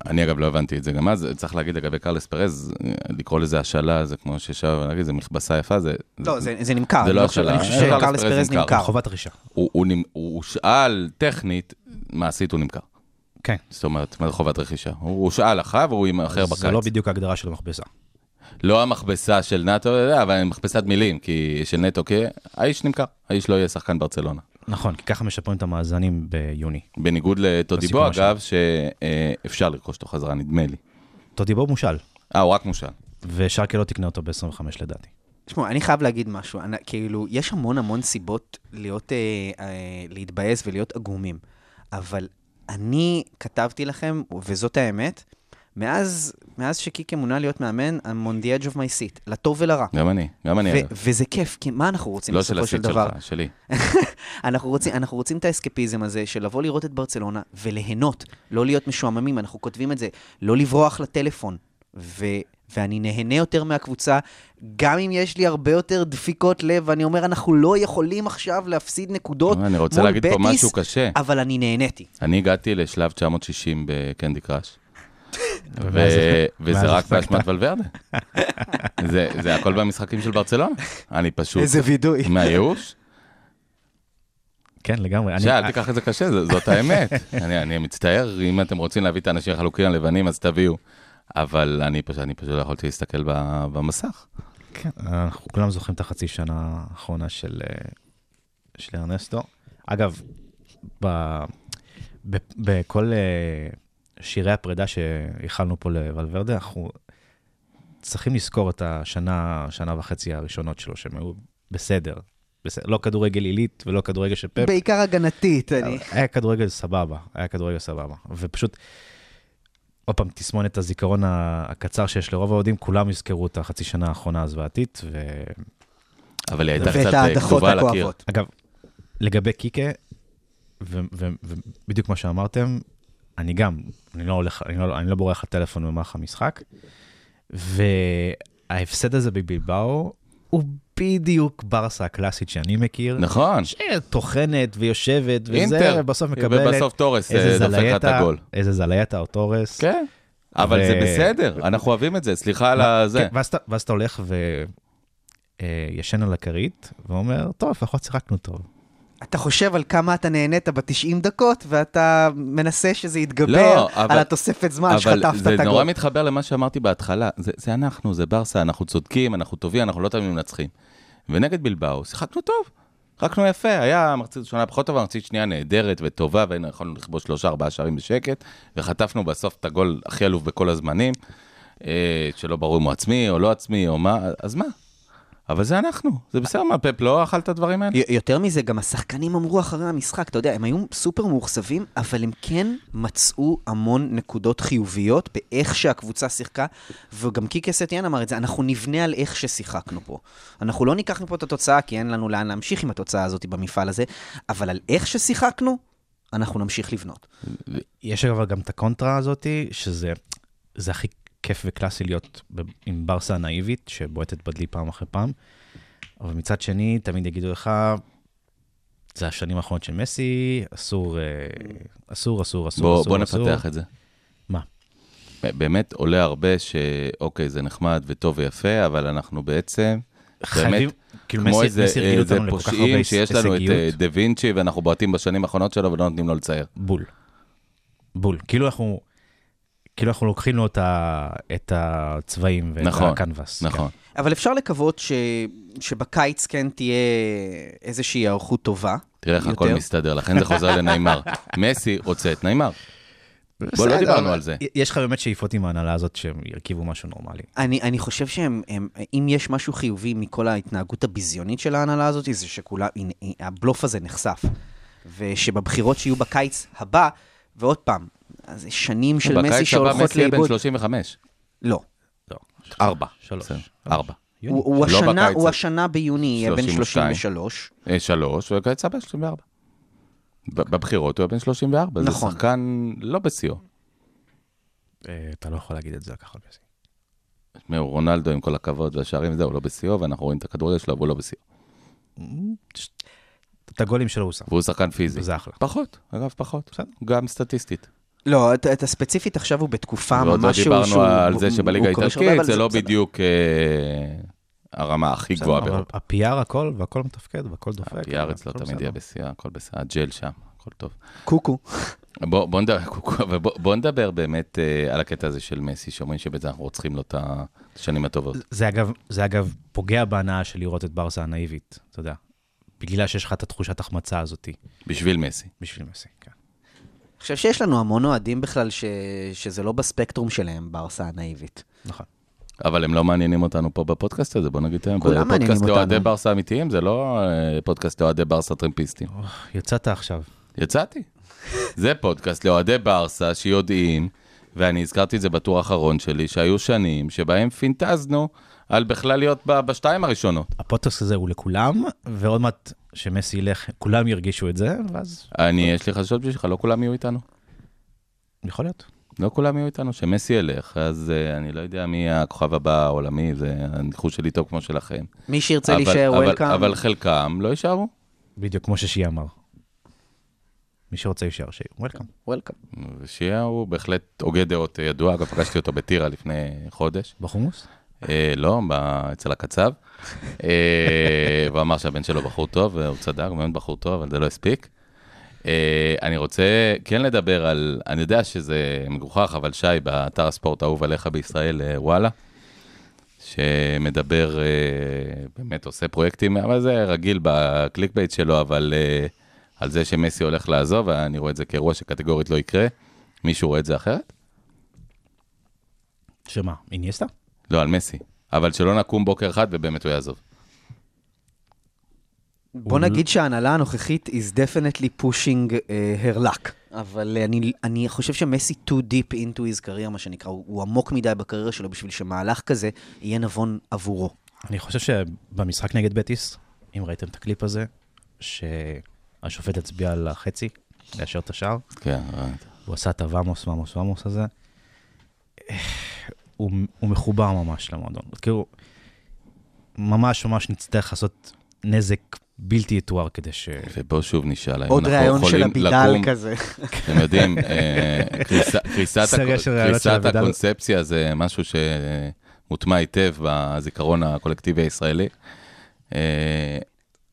אני אגב לא הבנתי את זה גם אז, צריך להגיד לגבי קרלס פרז, לקרוא לזה השאלה, זה כמו ששאר, להגיד, זה מכבסה יפה, זה... לא, זה, זה נמכר. זה לא חושב- השאלה. אני חושב קרלס שקרלס פרז נמכר. חובת רכישה. הוא- הוא נמ- הוא הושאל טכנית, מעשית הוא נמכר. כן. זאת אומרת, מה זה חובת רכישה? הוא הושאל לך והוא יימכר בקיץ. זה לא בדיוק ההגדרה של המכבסה. לא המכבסה של נאטו, אבל מכבסת מילים, כי של נטו, כי האיש נמכר, האיש לא יהיה שחקן ברצלונה. נכון, כי ככה משפרים את המאזנים ביוני. בניגוד לטודיבו, אגב, שאפשר לרכוש אותו חזרה, נדמה לי. טודיבו מושל, אה, הוא רק מושל. ושרקה לא תקנה אותו ב-25 לדעתי. תשמעו, אני חייב להגיד משהו. אני, כאילו, יש המון המון סיבות להיות, אה, אה, להתבאס ולהיות עגומים. אבל אני כתבתי לכם, וזאת האמת, מאז, מאז שקיקה מונה להיות מאמן, I'm on the edge of my seat, לטוב ולרע. גם אני, גם אני. וזה כיף, כי מה אנחנו רוצים לא של בסופו של הסיט דבר? שלך, שלי. [laughs] אנחנו רוצים, אנחנו רוצים את האסקפיזם הזה של לבוא לראות את ברצלונה וליהנות, לא להיות משועממים, אנחנו כותבים את זה, לא לברוח לטלפון. ו, ואני נהנה יותר מהקבוצה, גם אם יש לי הרבה יותר דפיקות לב, ואני אומר, אנחנו לא יכולים עכשיו להפסיד נקודות אני רוצה מול להגיד פה בטיס, משהו קשה. אבל אני נהניתי. אני הגעתי לשלב 960 בקנדי קראש. וזה רק. באשמת ולוורדה. זה זה הכל במשחקים של ברצלונה. אני פשוט... וידוי. מהייאוש? כן, לגמרי. אני- שי, אל תיקח את זה קשה, זאת האמת. [laughs] אני אני מצטער, אם אתם רוצים להביא את האנשים החלוקים הלבנים, אז תביאו. אבל אני פשוט לא יכולתי להסתכל במסך. כן, אנחנו כולם זוכרים את החצי שנה האחרונה של, אה, של ארנסטו. אגב, בכל אה, שירי הפרידה שהכלנו פה לוולברדה, אנחנו צריכים לזכור את השנה, שנה וחצי הראשונות שלו, שהם היו בסדר. בסדר. לא כדורגל עילית ולא כדורגל של פפ. בעיקר הגנתית, אני... היה כדורגל סבבה, היה כדורגל סבבה. ופשוט, עוד פעם, תסמונת הזיכרון הקצר שיש לרוב האוהדים, כולם יזכרו את החצי שנה האחרונה הזוועתית. ואגב, אבל היא הייתה קצת אה, כתובה על הקיר. הכואבות. לגבי קיקה, ו- ו- ובדיוק מה שאמרתם, אני גם, אני לא הולך, אני לא, אני לא בורח לטלפון במהלך המשחק, וההפסד הזה בבלבאו הוא בדיוק ברסה הקלאסית שאני מכיר. נכון. שטוחנת ויושבת וזה, אינטר. ובסוף מקבלת ובסוף תורס אה, דופק את הגול. איזה זלייטה או תורס. כן. אבל ו- זה בסדר, אנחנו אוהבים את זה, סליחה על הזה. כן, ואז ואז אתה הולך וישן על הכרית, ואומר, טוב, לפחות שיחקנו טוב. אתה חושב על כמה אתה נהנית ב-90 דקות, ואתה מנסה שזה יתגבר לא, אבל- על התוספת זמן אבל שחטפת זה את נורא הגול. מתחבר למה שאמרתי בהתחלה. זה, זה אנחנו, זה ברסה, אנחנו צודקים, אנחנו טובים, אנחנו לא תמיד מנצחים. ונגד בלבאו, שיחקנו טוב. שיחקנו יפה, היה מחצית ראשונה פחות טובה, מחצית שנייה נהדרת וטובה, והיינו יכולנו לכבוש שלושה, ארבעה שערים בשקט, וחטפנו בסוף את הגול הכי עלוב בכל הזמנים, אה, שלא ברור אם הוא עצמי או לא עצמי או מה, אז מה? אבל זה אנחנו, זה בסדר, מה, פפ לא אכל את הדברים האלה? יותר מזה, גם השחקנים אמרו אחרי המשחק, אתה יודע, הם היו סופר מאוכזבים, אבל הם כן מצאו המון נקודות חיוביות באיך שהקבוצה שיחקה, וגם קיקה סטיאן אמר את זה, אנחנו נבנה על איך ששיחקנו פה. אנחנו לא ניקח מפה את התוצאה, כי אין לנו לאן להמשיך עם התוצאה הזאת במפעל הזה, אבל על איך ששיחקנו, אנחנו נמשיך לבנות. יש אבל גם את הקונטרה הזאתי, שזה זה הכי כיף וקלאסי להיות עם ברסה הנאיבית, שבועטת בדלי פעם אחרי פעם, אבל מצד שני, תמיד יגידו לך, זה השנים האחרונות של מסי, אסור, אה, אסור, אסור, אסור, בוא, אסור, בוא אסור. נפתח את זה. מה? באמת עולה הרבה שאוקיי, זה נחמד וטוב ויפה, אבל אנחנו בעצם, חייבים, כאילו כמו מסי, איזה, מסי הרגיל איזה אותנו לכל כך הרבה פושעים שיש לנו את אה. דה וינצ'י ואנחנו בועטים בשנים האחרונות שלו ולא נותנים לו לצייר. בול. בול. כאילו אנחנו, כאילו אנחנו לוקחים לו את, ה, את הצבעים ואת נכון, הקנבס. נכון. אבל אפשר לקוות ש... שבקיץ כן תהיה איזושהי היערכות טובה. תראה איך הכל. מסתדר, לכן זה חוזר לניימר. [laughs] מסי רוצה את ניימר. בוא, לא דיברנו על זה. יש לך באמת שאיפות עם ההנהלה הזאת שהם ירכיבו משהו נורמלי. אני, אני חושב שהם, הם, אם יש משהו חיובי מכל ההתנהגות הביזיונית של ההנהלה הזאת, זה שכולה, הנה, הבלוף הזה נחשף. ושבבחירות שיהיו בקיץ הבא, ועוד פעם, אז זה שנים של מסי בקיץ הבא שהולכות מסי בן לאיבוד. 35. לא. לא. ארבע. שלוש. ארבע. הוא, הוא, לא השנה, הוא. השנה ביוני יהיה בן 32. 33. אה, שלוש, וקיץ הבא 34. ב- בבחירות הוא היה בן 34, זה נכון. שחקן לא בשיאו. אה, אתה לא יכול להגיד את זה ככה על מסי. תשמעו, רונלדו עם כל הכבוד והשערים וזה, הוא לא בשיאו, ואנחנו רואים את הכדורגל שלו והוא לא בשיאו. את הגולים שלו הוא שם. והוא שחקן פיזי. וזה אחלה. פחות, אגב, פחות. בסדר. גם סטטיסטית. לא, את, את הספציפית עכשיו הוא בתקופה ועוד לא ממש שהוא... דיברנו שהוא- על זה שבליגה האיטלקית זה לא. בדיוק אה, הרמה הכי גבוהה אבל. ה-PR הכל, והכל מתפקד, והכל דופק. הפי אצלו תמיד. יהיה בשיאה, הכל בסדר. הג'ל שם, הכל טוב. קוקו. בוא, בוא, נדבר, אבל בוא, בוא נדבר באמת אה, על הקטע הזה של מסי, שאומרים שבזה אנחנו רוצחים לו את השנים הטובות. זה אגב, זה אגב פוגע בהנאה של לראות את ברסה הנאיבית, אתה יודע. בגלל שיש לך את התחושת החמצה הזאת בשביל מסי. בשביל מסי. אני חושב שיש לנו המון אוהדים בכלל ש... שזה לא בספקטרום שלהם, ברסה הנאיבית. נכון. אבל הם לא מעניינים אותנו פה בפודקאסט הזה, בוא נגיד את האמת. כולם מעניינים פודקאסט לאוהדי אותנו. ברסה אמיתיים, זה לא אה, פודקאסט לאוהדי ברסה טרמפיסטים. יצאת עכשיו. יצאתי. זה פודקאסט לאוהדי ברסה שיודעים, ואני הזכרתי את זה בטור האחרון שלי, שהיו שנים שבהם פינטזנו על בכלל להיות ב- בשתיים הראשונות. הפודקאסט הזה הוא לכולם, ועוד מעט שמסי ילך, כולם ירגישו את זה, ואז אני, יש לי חששות בשבילך, לא כולם יהיו איתנו. יכול להיות. לא כולם יהיו איתנו, שמסי ילך, אז uh, אני לא יודע מי הכוכב הבא העולמי, זה הניחוש שלי טוב כמו שלכם. מי שירצה אבל- להישאר אבל- וולקאם, אבל חלקם לא יישארו. בדיוק כמו ששי אמר. מי שרוצה יישאר שיהיה, וולקאם. וולקאם. ושיהיה הוא בהחלט הוגה דעות ידוע, אגב, פגשתי אותו בטירה לפני חודש. בחומוס? אה, לא, אצל הקצב. אה, [laughs] והוא אמר שהבן שלו בחור טוב, והוא צדק, הוא באמת בחור טוב, אבל זה לא הספיק. אה, אני רוצה כן לדבר על, אני יודע שזה מגוחך, אבל שי, באתר הספורט האהוב עליך בישראל, וואלה, שמדבר, באמת עושה פרויקטים, אבל זה רגיל ב clickbait שלו, אבל על זה שמסי הולך לעזוב, ואני רואה את זה כאירוע שקטגורית לא יקרה. מישהו רואה את זה אחרת? שמה, איניאסטה? לא, על מסי. אבל שלא נקום בוקר אחד ובאמת הוא יעזוב. בוא נגיד שההנהלה הנוכחית is definitely pushing uh, her luck. אבל uh, אני, אני חושב שמסי too deep into his career, מה שנקרא, הוא, הוא עמוק מדי בקריירה שלו בשביל שמהלך כזה יהיה נבון עבורו. אני חושב שבמשחק נגד בטיס, אם ראיתם את הקליפ הזה, שהשופט הצביע על החצי, לאשר את השער, כן. הוא עשה את הוואמוס, וואמוס, וואמוס הזה. הוא, הוא מחובר ממש למועדון. כאילו, ממש ממש נצטרך לעשות נזק בלתי יתואר כדי ש... ופה שוב נשאל, האם עוד ראיון של אבידל לקום, כזה. אתם יודעים, אה, [laughs] קריסת. הקונספציה זה משהו שמוטמע היטב בזיכרון הקולקטיבי הישראלי. אה,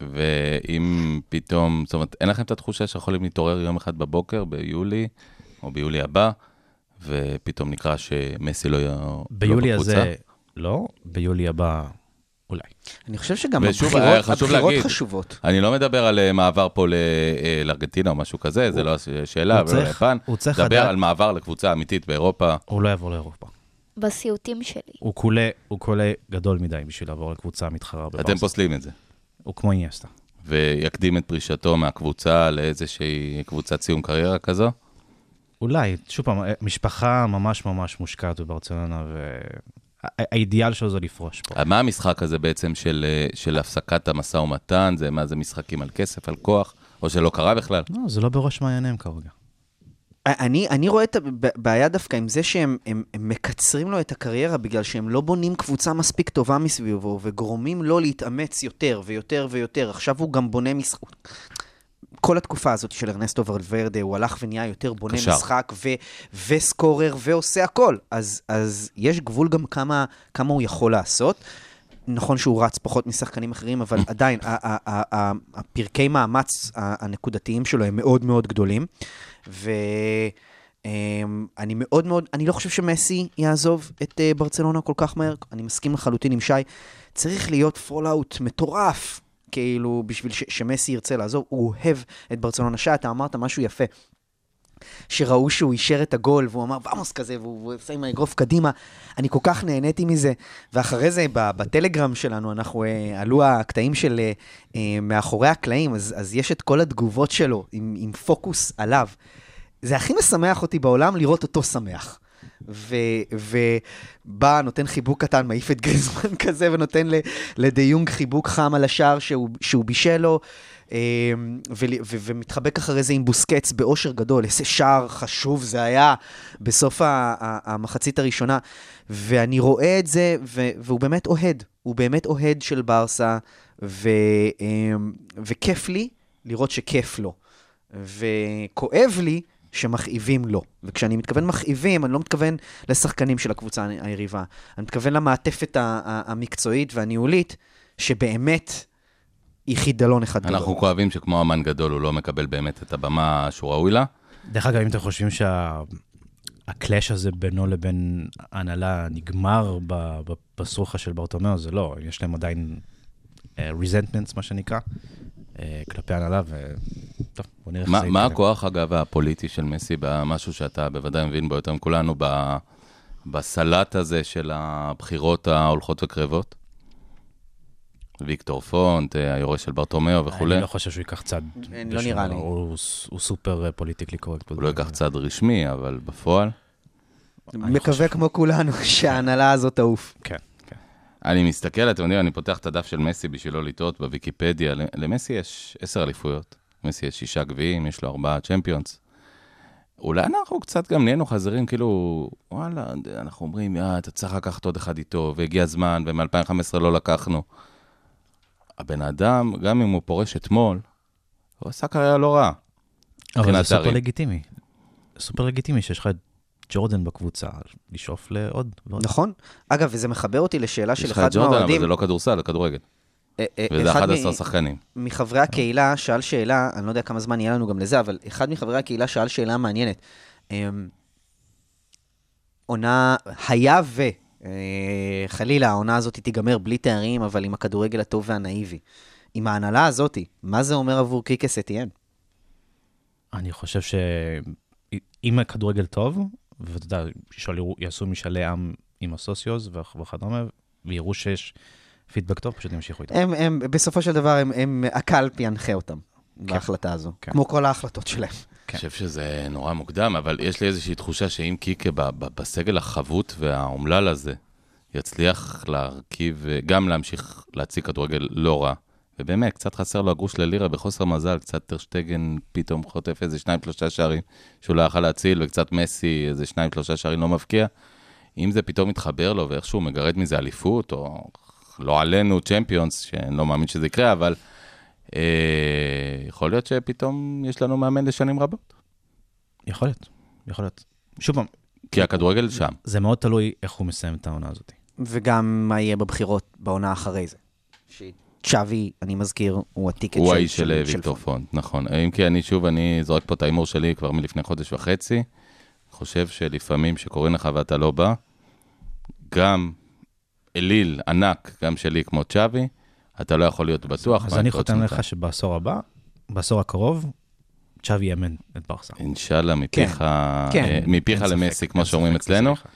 ואם פתאום, זאת אומרת, אין לכם את התחושה שיכולים להתעורר יום אחד בבוקר, ביולי, או ביולי הבא, ופתאום נקרא שמסי לא יהיה לא ביולי? הזה, לא, ביולי הבא, אולי. אני חושב שגם ושוב, הבחירות, חשוב הבחירות להגיד, חשובות. אני לא מדבר על אה, מעבר פה אה, לארגנטינה או משהו כזה, זה לא הש- שאלה, הוא ולא ליפן. הוא צריך דבר לדעת- על מעבר לקבוצה אמיתית באירופה. הוא לא יעבור לאירופה. בסיוטים שלי. הוא קולה, הוא קולה גדול מדי בשביל לעבור לקבוצה המתחרה בברסה. אתם פוסלים את זה. הוא כמו איניאסטה. ויקדים את פרישתו מהקבוצה לאיזושהי קבוצת סיום קריירה כזו. אולי, שוב פעם, משפחה ממש ממש מושקעת בברצלונה, והאידיאל שלו זה לפרוש פה. מה המשחק הזה בעצם של, אה, של הפסקת המשא ומתן? זה מה זה משחקים על כסף, על כוח, או שלא קרה בכלל? לא, זה לא בראש מעייניהם כרגע. אני, אני רואה את הבעיה דווקא עם זה שהם הם, הם מקצרים לו את הקריירה בגלל שהם לא בונים קבוצה מספיק טובה מסביבו וגורמים לו להתאמץ יותר ויותר ויותר. עכשיו הוא גם בונה משחק. כל התקופה הזאת של ארנסטו ולוורדה, הוא הלך ונהיה יותר בונה קשר. משחק ו, ו scorer ועושה הכל. אז, אז יש גבול גם כמה, כמה הוא יכול לעשות. נכון שהוא רץ פחות משחקנים אחרים, אבל [clears throat] עדיין, הפרקי מאמץ הנקודתיים שלו הם מאוד מאוד גדולים. ואני מאוד מאוד, אני לא חושב שמסי יעזוב את אה, ברצלונה כל כך מהר, אני מסכים לחלוטין עם שי. צריך להיות fallout מטורף, כאילו, בשביל ש- שמסי ירצה לעזוב. הוא אוהב את ברצלונה. שי, אתה אמרת משהו יפה. שראו שהוא אישר את הגול, והוא אמר, ואמוס כזה, והוא עושה עם האגרוף קדימה. אני כל כך נהניתי מזה. ואחרי זה, בטלגרם שלנו, אנחנו, אה, עלו הקטעים של אה, אה, מאחורי הקלעים, אז, אז יש את כל התגובות שלו עם, עם פוקוס עליו. זה הכי משמח אותי בעולם לראות אותו שמח. ובא, נותן חיבוק קטן, מעיף את גריזמן [laughs] כזה, ונותן ל- לדה יונג חיבוק חם על השער שהוא, שהוא בישל לו, ו- ומתחבק אחרי זה עם בוסקץ באושר גדול. איזה שער חשוב זה היה בסוף המחצית הראשונה. ואני רואה את זה, והוא באמת אוהד. הוא באמת אוהד של ברסה, ו- אה, וכיף לי לראות שכיף לו. וכואב לי שמכאיבים לו. וכשאני מתכוון מכאיבים, אני לא מתכוון לשחקנים של הקבוצה היריבה. אני מתכוון למעטפת המקצועית והניהולית, שבאמת היא חידלון אחד גדול. אנחנו כואבים שכמו אמן גדול, הוא לא מקבל באמת את הבמה שהוא ראוי לה. דרך אגב, אם אתם חושבים שהקלאש הזה בינו לבין ההנהלה נגמר ב- ב- בסרוחה של ברטומיאו, זה לא, יש להם עדיין ריזנטמנטס, מה שנקרא, אה, כלפי ההנהלה, וטוב, בוא נראה איך זה מה. הכוח, אגב, הפוליטי של מסי במשהו שאתה בוודאי מבין בו יותר מכולנו, בסלט הזה של הבחירות ההולכות וקרבות. ויקטור פונט, אה, היורש של ברטומיאו וכולי. אני לא חושב שהוא ייקח צד. לא נראה. לי. הוא הוא סופר politically correct. הוא לא ייקח צד רשמי, אבל בפועל. מקווה כמו כולנו [laughs] שההנהלה הזאת תעוף. כן. אני מסתכל, אתם יודעים, אני פותח את הדף של מסי בשביל לא לטעות בוויקיפדיה. למסי יש עשר אליפויות. מסי יש שישה גביעים, יש לו ארבעה צ'מפיונס. אולי אנחנו קצת גם נהיינו חזרים, כאילו, וואלה, אנחנו אומרים, יא, אתה צריך לקחת עוד אחד איתו, והגיע הזמן, ומ-2015 לא לקחנו. הבן אדם, גם אם הוא פורש אתמול, הוא עשה קריירה לא רעה. אבל זה סופר. לגיטימי. סופר לגיטימי שיש לך את ג'ורדן בקבוצה, לשאוף לעוד ועוד. נכון. אגב, וזה מחבר אותי לשאלה של יש לך את אחד ג'ורדן, אבל מהאוהדים. זה לא כדורסל, זה כדורגל. אה, אה, וזה אחד 11 מ- שחקנים. מחברי הקהילה שאל שאלה, אני לא יודע כמה זמן יהיה לנו גם לזה, אבל אחד מחברי הקהילה שאל שאלה מעניינת. אמ, עונה, היה ו... אה, חלילה, העונה הזאת תיגמר בלי תארים, אבל עם הכדורגל הטוב והנאיבי. עם ההנהלה הזאת, מה זה אומר עבור קיקס אתיאן? אני חושב שאם הכדורגל טוב, ואתה יודע, ישאלו- יעשו משאלי עם עם הסוציוז וכ- וכדומה, ויראו שיש פידבק טוב, פשוט ימשיכו איתו. הם, הם, בסופו של דבר, הם, הם, הקלפ ינחה אותם בהחלטה הזו, כן. כמו כל ההחלטות שלהם. אני חושב שזה נורא מוקדם, אבל יש לי איזושהי תחושה שאם קיקה בסגל החבוט והאומלל הזה יצליח להרכיב, גם להמשיך להציג כדורגל לא רע, ובאמת, קצת חסר לו הגרוש ללירה בחוסר מזל, קצת טרשטגן פתאום חוטף איזה שניים, שלושה שערים שהוא לא יכל להציל, וקצת מסי איזה שניים, שלושה שערים לא מבקיע. אם זה פתאום מתחבר לו ואיכשהו מגרד מזה אליפות, או לא עלינו צ'מפיונס, שאני לא מאמין שזה יקרה, אבל אה, יכול להיות שפתאום יש לנו מאמן לשנים רבות. יכול להיות, יכול להיות. שוב פעם, כי הכדורגל שם. זה מאוד תלוי איך הוא מסיים את העונה הזאת. וגם מה יהיה בבחירות בעונה אחרי זה. צ'אבי, אני מזכיר, הוא הטיקט הוא של- האיש של ויקטור פונט, נכון. אם כי אני שוב, אני זורק פה את ההימור שלי כבר מלפני חודש וחצי. חושב שלפעמים שקוראים לך ואתה לא בא, גם אליל ענק, גם שלי כמו צ'אבי, אתה לא יכול להיות בטוח. אז אני חותם. לך שבעשור הבא, בעשור הקרוב, צ'אבי יאמן את ברסה. אינשאללה, מפיך, כן. אה, מפיך למסי, כמו שאומרים אצלנו. סליחה.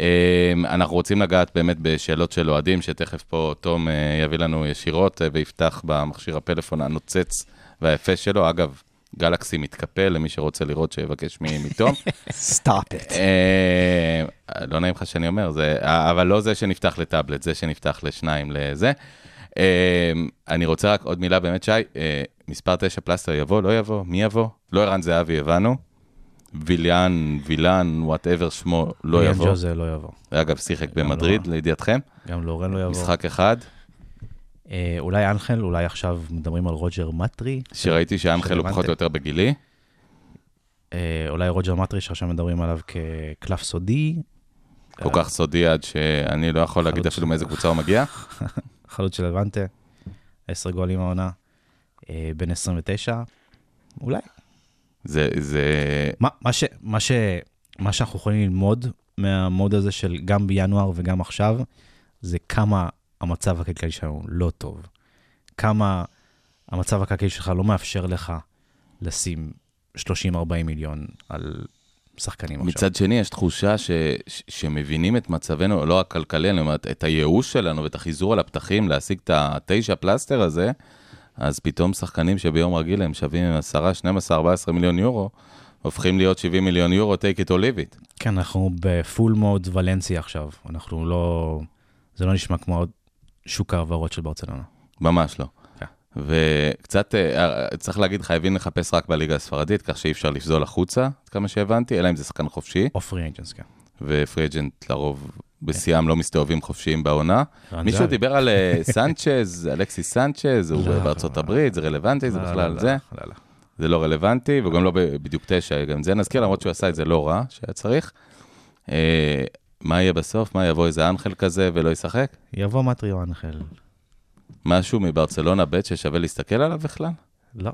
אה, אנחנו רוצים לגעת באמת בשאלות של אוהדים, שתכף פה תום אה, יביא לנו ישירות אה, ויפתח במכשיר הפלאפון הנוצץ והיפה שלו. אגב, גלקסי מתקפל, למי שרוצה לראות שיבקש מתום. [laughs] סטאפ את. אה, לא נעים לך שאני אומר, זה, אבל לא זה שנפתח לטאבלט, זה שנפתח לשניים לזה. אני רוצה רק עוד מילה באמת, שי, מספר 9 פלסטר יבוא, לא יבוא, מי יבוא? לא ערן זהבי, הבנו. ויליאן, וילן, וואטאבר שמו, לא יבוא. ג'וזה לא יבוא. אגב, שיחק גם במדריד, לא. לידיעתכם. גם לורן לא יבוא. משחק אחד, אה, אולי אנחל, אולי עכשיו מדברים על רוג'ר מטרי. שראיתי שאנחל הוא. פחות או יותר בגילי. אה, אולי רוג'ר מטרי, שעכשיו מדברים עליו כקלף סודי. כל כך סודי עד שאני לא יכול להגיד. אפילו מאיזה קבוצה הוא מגיע. [laughs] חלוץ של לבנטה, 10 גולים העונה, אה, בן 29, אולי. זה, זה, מה, מה, ש, מה, ש, מה שאנחנו יכולים ללמוד מהמוד הזה של גם בינואר וגם עכשיו, זה כמה המצב הכלכלי שלנו לא טוב. כמה המצב הכלכלי שלך לא מאפשר לך לשים 30-40 מיליון על שחקנים עכשיו. מצד שני, יש תחושה ש, ש, שמבינים את מצבנו, לא רק כלכלי, אני אומר, את הייאוש שלנו ואת החיזור על הפתחים, להשיג את התשע פלסטר הזה, אז פתאום שחקנים שביום רגיל הם שווים 10, 12, 14 מיליון יורו, הופכים להיות 70 מיליון יורו, take it or leave it. כן, אנחנו ב full mode ולנסיה עכשיו. אנחנו לא... זה לא נשמע כמו שוק ההעברות של ברצלונה. ממש לא. כן. וקצת, אה, צריך להגיד, חייבים לחפש רק בליגה הספרדית, כך שאי אפשר לפזול החוצה, עד כמה שהבנתי, אלא אם זה שחקן חופשי, או free agents, כן. ו free agent לרוב בשיאם לא מסתובבים חופשיים בעונה. מישהו. דיבר על אה, סנצ'ז, [laughs] אלכסיס סנצ'ז, הוא לא, בארצות לא. הברית, זה רלוונטי, זה לא, בכלל לא, זה. לא, לא. זה לא רלוונטי, וגם לא בדיוק תשע, גם זה נזכיר, למרות שהוא עשה את זה לא רע, שהיה צריך. אה, מה יהיה בסוף? מה, יבוא איזה אנחל כזה ולא ישחק? יבוא מטרי או אנחל. משהו מברצלונה ב' ששווה להסתכל עליו בכלל? לא,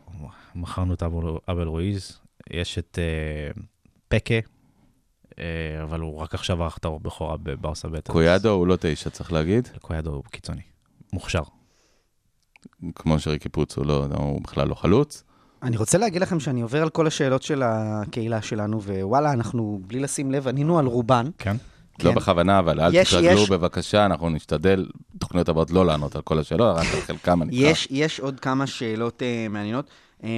מכרנו את אבל רואיז, יש את אה, פקה, אבל הוא רק עכשיו ערך את הבכורה בברסה ב'. אז קויאדו הוא לא תשע, צריך להגיד. קויאדו הוא קיצוני. מוכשר. כמו שריקי פוץ הוא לא, הוא בכלל לא חלוץ. אני רוצה להגיד לכם שאני עובר על כל השאלות של הקהילה שלנו, ווואלה, אנחנו, בלי לשים לב, ענינו על רובן. כן? לא כן. בכוונה, אבל אל יש- תתרגלו יש- בבקשה, אנחנו נשתדל, תוכניות הבאות לא לענות על כל השאלות, רק על חלקם אני יש, יש עוד כמה שאלות אה, מעניינות, אה,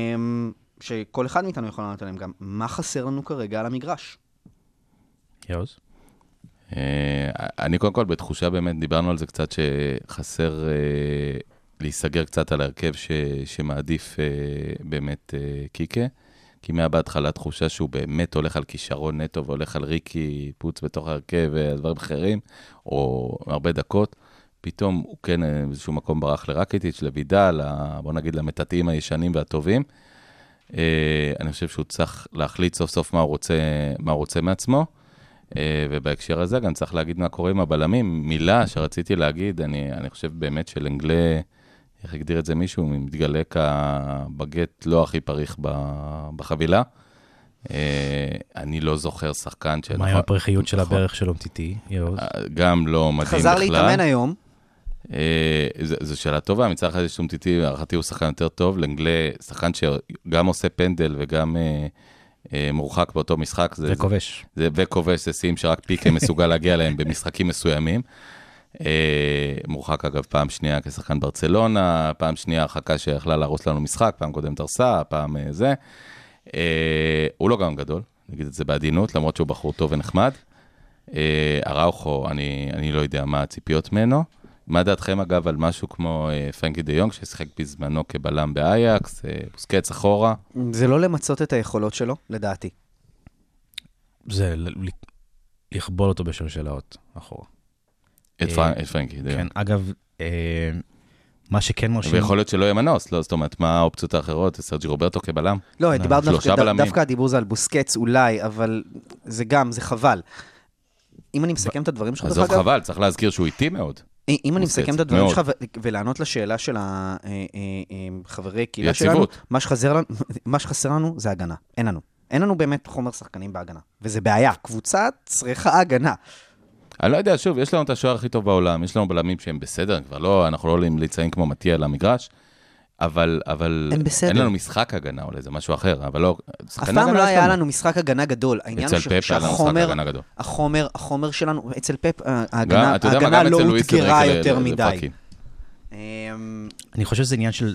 שכל אחד מאיתנו יכול לענות עליהן גם. מה חסר לנו כרגע על המגרש? יוז? אה, אני קודם כל בתחושה באמת, דיברנו על זה קצת, שחסר אה, להיסגר קצת על ההרכב ש, שמעדיף אה, באמת קיקה, כי היה בהתחלה תחושה שהוא באמת הולך על כישרון נטו והולך על ריקי פוץ בתוך ההרכב ודברים אחרים, או הרבה דקות. פתאום הוא כן באיזשהו מקום ברח לרקיטיץ', לוידל, בוא נגיד למטאטאים הישנים והטובים. אני חושב שהוא צריך להחליט סוף סוף מה הוא רוצה, מה הוא רוצה מעצמו. אה, ובהקשר הזה גם צריך להגיד מה קורה עם הבלמים. מילה שרציתי להגיד, אני, אני חושב באמת שלנגלה, איך הגדיר את זה מישהו, מתגלה כבגט לא הכי פריך בחבילה. אה, אני לא זוכר שחקן ש... מה עם הפרחיות של נכון. הברך של אומטיטי, יוז? אה, גם לא מדהים בכלל. חזר להתאמן היום. זו שאלה טובה, מצד אחד יש שומטיטי, להערכתי הוא שחקן יותר טוב, לנגלה, שחקן שגם עושה פנדל וגם מורחק באותו משחק. זה- וכובש. זה, וכובש, זה שיאים שרק פיקה [laughs] מסוגל להגיע אליהם במשחקים מסוימים. אה, מורחק אגב פעם שנייה כשחקן ברצלונה, פעם שנייה הרחקה שיכלה להרוס לנו משחק, פעם קודם דרסה, פעם אה, זה. אה, הוא לא גם גדול, נגיד את זה בעדינות, למרות שהוא בחור טוב ונחמד. אה, אראוכו, אני, אני לא יודע מה הציפיות ממנו. מה דעתכם אגב על משהו כמו אה, פרנקי דה יונג, ששיחק בזמנו כבלם באייקס, אה, בוסקץ אחורה? זה לא למצות את היכולות שלו, לדעתי. זה לכבול אותו בשלשלאות אחורה. את, אה, פרנק, את פרנקי דה כן. אגב, אה, מה שכן מרשים... ויכול להיות שלא יהיה מנוס, לא, זאת אומרת, מה האופציות האחרות? סרג'י רוברטו כבלם? לא, דיברנו דווקא. דווקא הדיבור זה על בוסקץ אולי, אבל זה גם, זה חבל. אם אני מסכם את הדברים שלך, דרך עזוב אגב, חבל, צריך להזכיר שהוא איטי מאוד. אם אני מסכם את הדברים. שלך ולענות לשאלה של החברי קהילה שלנו, יציבות. מה שחסר לנו- מה שחסר לנו זה הגנה. אין לנו. אין לנו באמת חומר שחקנים בהגנה. וזה בעיה. קבוצה צריכה הגנה. אני לא יודע, שוב, יש לנו את השוער הכי טוב בעולם, יש לנו בלמים שהם בסדר, כבר לא, אנחנו לא עולים ליצאים כמו מטיה על המגרש, אבל, אבל הם בסדר. אין לנו משחק הגנה, אולי זה משהו אחר, אבל לא, אף פעם לא היה לנו משחק הגנה גדול. העניין אצל הוא פפ היה לנו משחק שהחומר, הגנה גדול. החומר, החומר שלנו, אצל פפ, אה, גם, ההגנה ההגנה לא אותגרה יותר מדי. אמ, אני חושב שזה עניין של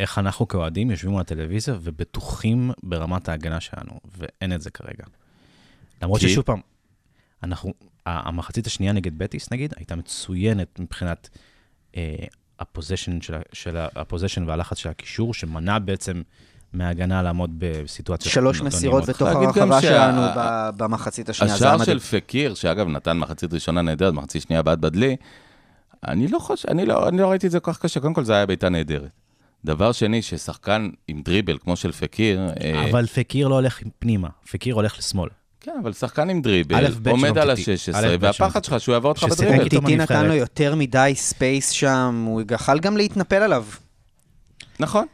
איך אנחנו כאוהדים יושבים מול הטלוויזיה ובטוחים ברמת ההגנה שלנו, ואין את זה כרגע. למרות כי? ששוב פעם, אנחנו, המחצית השנייה נגד בטיס נגיד, הייתה מצוינת מבחינת אה, הפוזיישן של, של ה- הפוזיישן והלחץ של הקישור, שמנע בעצם מההגנה לעמוד בסיטואציות שלוש מסירות. בתוך הרחבה שה- שלנו ב- במחצית השנייה. זה היה השער של. פקיר, שאגב נתן מחצית ראשונה נהדרת, מחצית שנייה בעד בדלי, אני לא חושב, אני לא, אני לא ראיתי את זה כל כך קשה, קודם כל זה היה בעיטה נהדרת. דבר שני, ששחקן עם דריבל כמו של פקיר, אה, אבל פקיר לא הולך פנימה, פקיר הולך לשמאל. כן, אבל שחקן עם דריבל, עומד על טיטי. ה-16, א', ב' שלום והפחד טיטי. שלך שהוא יעבור אותך ששיחק בדריבל. איתו טיטי נתן לו. יותר מדי ספייס שם, הוא יכל גם להתנפל עליו. נכון.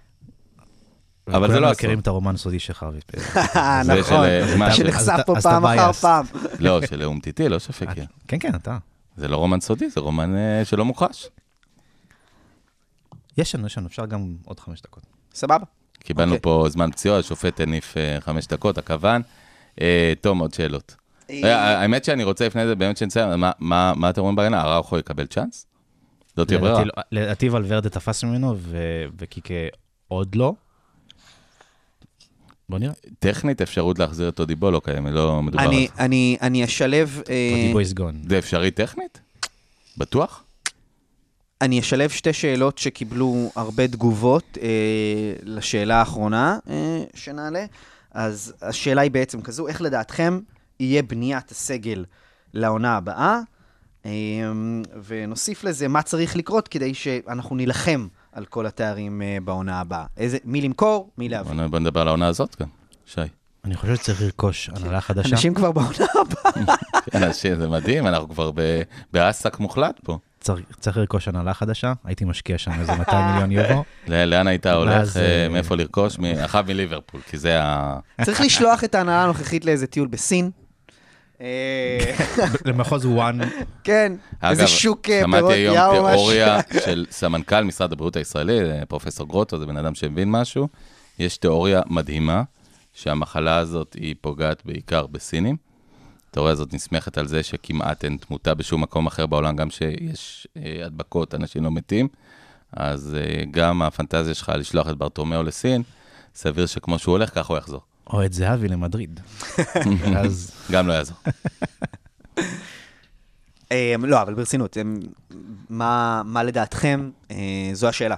אבל זה לא מכירים הסוד. את הרומן הסודי [laughs] נכון, של, אה, מה, של- שנחשף אז פה פעם אחר. פעם. [laughs] לא, של אומטיטי, לא של פקיר. כן, כן, אתה. זה לא רומן סודי, זה רומן אה, שלא מוכחש. יש לנו, יש לנו, אפשר גם עוד חמש דקות. סבבה. קיבלנו אוקיי. פה זמן פציעות, השופט הניף אה, חמש דקות, הכוון. אה, תום, עוד שאלות. אה, האמת שאני רוצה לפני זה, באמת שנסיים, מה- מה מה אתם רואים בהגנה? אראוכו יקבל צ'אנס? זאת תהיה ברירה. לדעתי- לדעתי ולוורדה תפס ממנו, וקיקה עוד לא. בוא נראה. טכנית אפשרות להחזיר את אודיבו לא קיימת, לא מדובר על אני- זה. אני אני אשלב... אה, דיבו is gone. זה אפשרי טכנית? בטוח? אני אשלב שתי שאלות שקיבלו הרבה תגובות אה, לשאלה האחרונה אה, שנעלה. אז השאלה היא בעצם כזו, איך לדעתכם יהיה בניית הסגל לעונה הבאה? אה, ונוסיף לזה מה צריך לקרות כדי שאנחנו נילחם על כל התארים אה, בעונה הבאה. איזה, מי למכור, מי להביא. בוא נדבר על העונה הזאת גם, שי. אני חושב שצריך לרכוש הנהלה חדשה. אנשים כבר בעונה הבאה. [laughs] כן, אנשים, זה מדהים, אנחנו כבר באסק מוחלט פה. צריך- צריך לרכוש הנהלה חדשה, הייתי משקיע שם איזה 200 מיליון יורו. [laughs] ל- לאן היית הולך, אה, אה, מאיפה לרכוש? מ- אחת מליברפול, כי זה ה... [laughs] צריך לשלוח את ההנהלה הנוכחית לאיזה טיול בסין. אה, [laughs] למחוז וואן, כן, איזה אגב, שוק פירות שמעתי היום ים או משהו. תיאוריה של סמנכ"ל משרד הבריאות הישראלי, פרופסור גרוטו, זה בן אדם שמבין משהו. יש תיאוריה מדהימה, שהמחלה הזאת היא פוגעת בעיקר בסינים, התיאוריה הזאת נסמכת על זה שכמעט אין תמותה בשום מקום אחר בעולם, גם שיש אה, הדבקות, אנשים לא מתים. אז אה, גם הפנטזיה שלך לשלוח את ברטומיאו לסין, סביר שכמו שהוא הולך, ככה הוא יחזור. או את זהבי למדריד. [laughs] אז גם לא יעזור. [laughs] אמ, לא, אבל ברצינות, אמ, מה לדעתכם, אה, זו השאלה,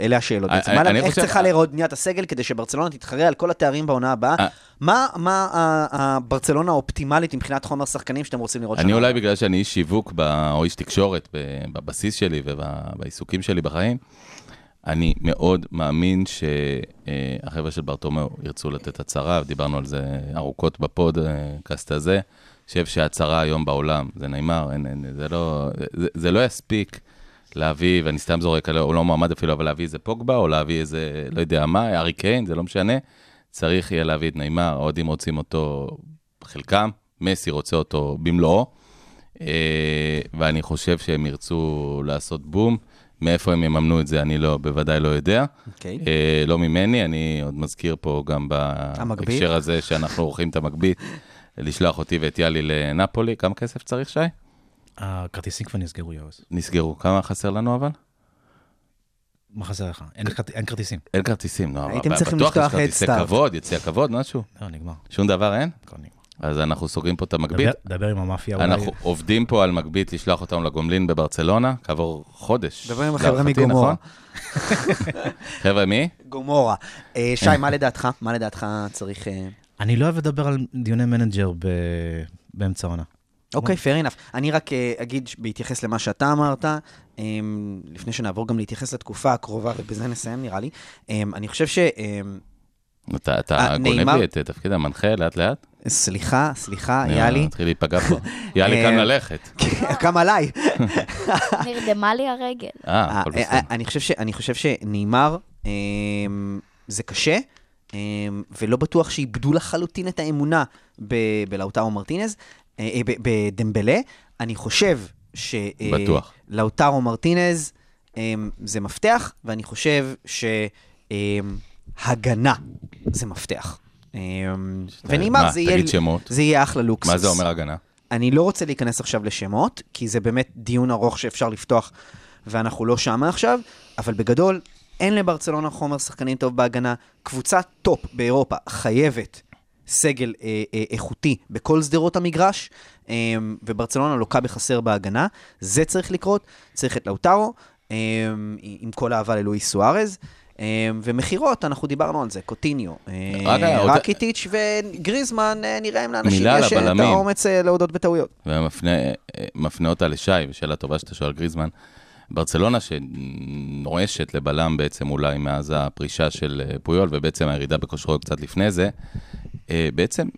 אלה השאלות בעצם. אני- מה- אני איך צריכה להיראות בניית הסגל כדי שברצלונה תתחרה על כל התארים בעונה הבאה? אה. מה הברצלונה האופטימלית מבחינת חומר שחקנים שאתם רוצים לראות אני שם? אולי בגלל שאני איש שיווק או איש תקשורת בבסיס שלי ובעיסוקים שלי בחיים, אני מאוד מאמין שהחבר'ה של ברטומיאו ירצו לתת הצהרה, ודיברנו על זה ארוכות בפודקאסט הזה. חושב שההצהרה היום בעולם, זה נאמר, אין, אין, זה, לא, זה, זה לא יספיק להביא, ואני סתם זורק, הוא לא מועמד אפילו, אבל להביא איזה פוגבה, או להביא איזה, לא יודע מה, ארי קיין, זה לא משנה. צריך יהיה להביא את נאמר, האוהדים רוצים אותו, חלקם, מסי רוצה אותו במלואו, אה, ואני חושב שהם ירצו לעשות בום. מאיפה הם יממנו את זה, אני לא, בוודאי לא יודע. אוקיי. אה, לא ממני, אני עוד מזכיר פה גם. בהקשר הזה שאנחנו עורכים את המגבית, לשלוח אותי ואת יאלי לנפולי. כמה כסף צריך, שי? הכרטיסים כבר נסגרו, יואוז. נסגרו. כמה חסר לנו אבל? מה חסר לך? אין כרט- אין כרטיסים. אין כרטיסים, לא, אבל הייתם צריכים בטוח לפתוח יש כרטיסי Head Start. כבוד, יציע כבוד, משהו. לא, נגמר. שום דבר אין? הכל נגמר. אז אנחנו סוגרים פה את המגבית. דבר- דבר עם המאפיה אולי. אנחנו עובדים פה על מגבית לשלוח אותנו לגומלין בברצלונה, כעבור חודש. דבר עם החבר'ה מגומורה. נכון? [laughs] חבר'ה, מי? גומורה. אה, שי, מה לדעתך? מה לדעתך צריך... אני לא אוהב לדבר על דיוני manager ב- באמצע העונה. אוקיי, fair enough. אני רק אה, אגיד, בהתייחס למה שאתה אמרת, אמ, לפני שנעבור גם להתייחס לתקופה הקרובה, ובזה נסיים נראה לי, אמ, אני חושב ש... אמ, אתה אתה אה, גונב לי את תפקיד המנחה לאט-לאט? סליחה, סליחה, אני יאלי, מתחיל להיפגע פה. יאלי קם אה, ללכת. [laughs] קם עליי. נרדמה לי הרגל. אה, אה, הכל בסדר. אני חושב ש- אני חושב שנאמר, אמ, זה קשה, ולא בטוח שאיבדו לחלוטין את האמונה ב- בלאוטרו מרטינז, אה, אה, בדמבלה. אני חושב ש... אה, בטוח. לאוטרו מרטינז אמ, זה מפתח, ואני חושב שהגנה זה מפתח. אמ, ונאמר, זה יהיה... תגיד שמות. זה יהיה אחלה לוקסוס. מה זה אומר הגנה? אני לא רוצה להיכנס עכשיו לשמות, כי זה באמת דיון ארוך שאפשר לפתוח, ואנחנו לא שמה עכשיו, אבל בגדול, אין לברצלונה חומר שחקנים טוב בהגנה. קבוצת טופ באירופה חייבת סגל אה, אה, איכותי בכל שדרות המגרש, אה, וברצלונה לוקה בחסר בהגנה. זה צריך לקרות, צריך את לאוטרו, אה, עם כל האהבה ללואי סוארז. אה, ומכירות, אנחנו דיברנו על זה, קוטיניו, אה, רקיטיץ' וגריזמן, אה, נראה אם לאנשים יש את. האומץ אה, להודות בטעויות. ומפנה מפנה אותה לשי, ושאלה טובה שאתה שואל גריזמן. ברצלונה שנואשת לבלם בעצם אולי מאז הפרישה של אה, פויול, ובעצם הירידה בכושרו קצת לפני זה, אה, בעצם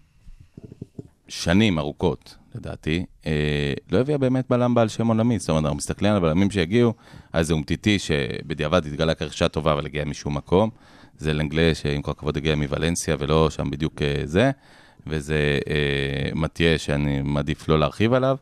שנים ארוכות, לדעתי, אה, לא הביאה באמת בלם בעל שם עולמי. זאת אומרת, אנחנו מסתכלים על הבלמים שהגיעו, היה איזה אומטיטי שבדיעבד התגלה כרכישה טובה, אבל הגיע משום מקום. זה לנגלה, שעם כל הכבוד הגיע מוולנסיה ולא שם בדיוק זה. וזה אה, מתיה, שאני מעדיף לא להרחיב עליו,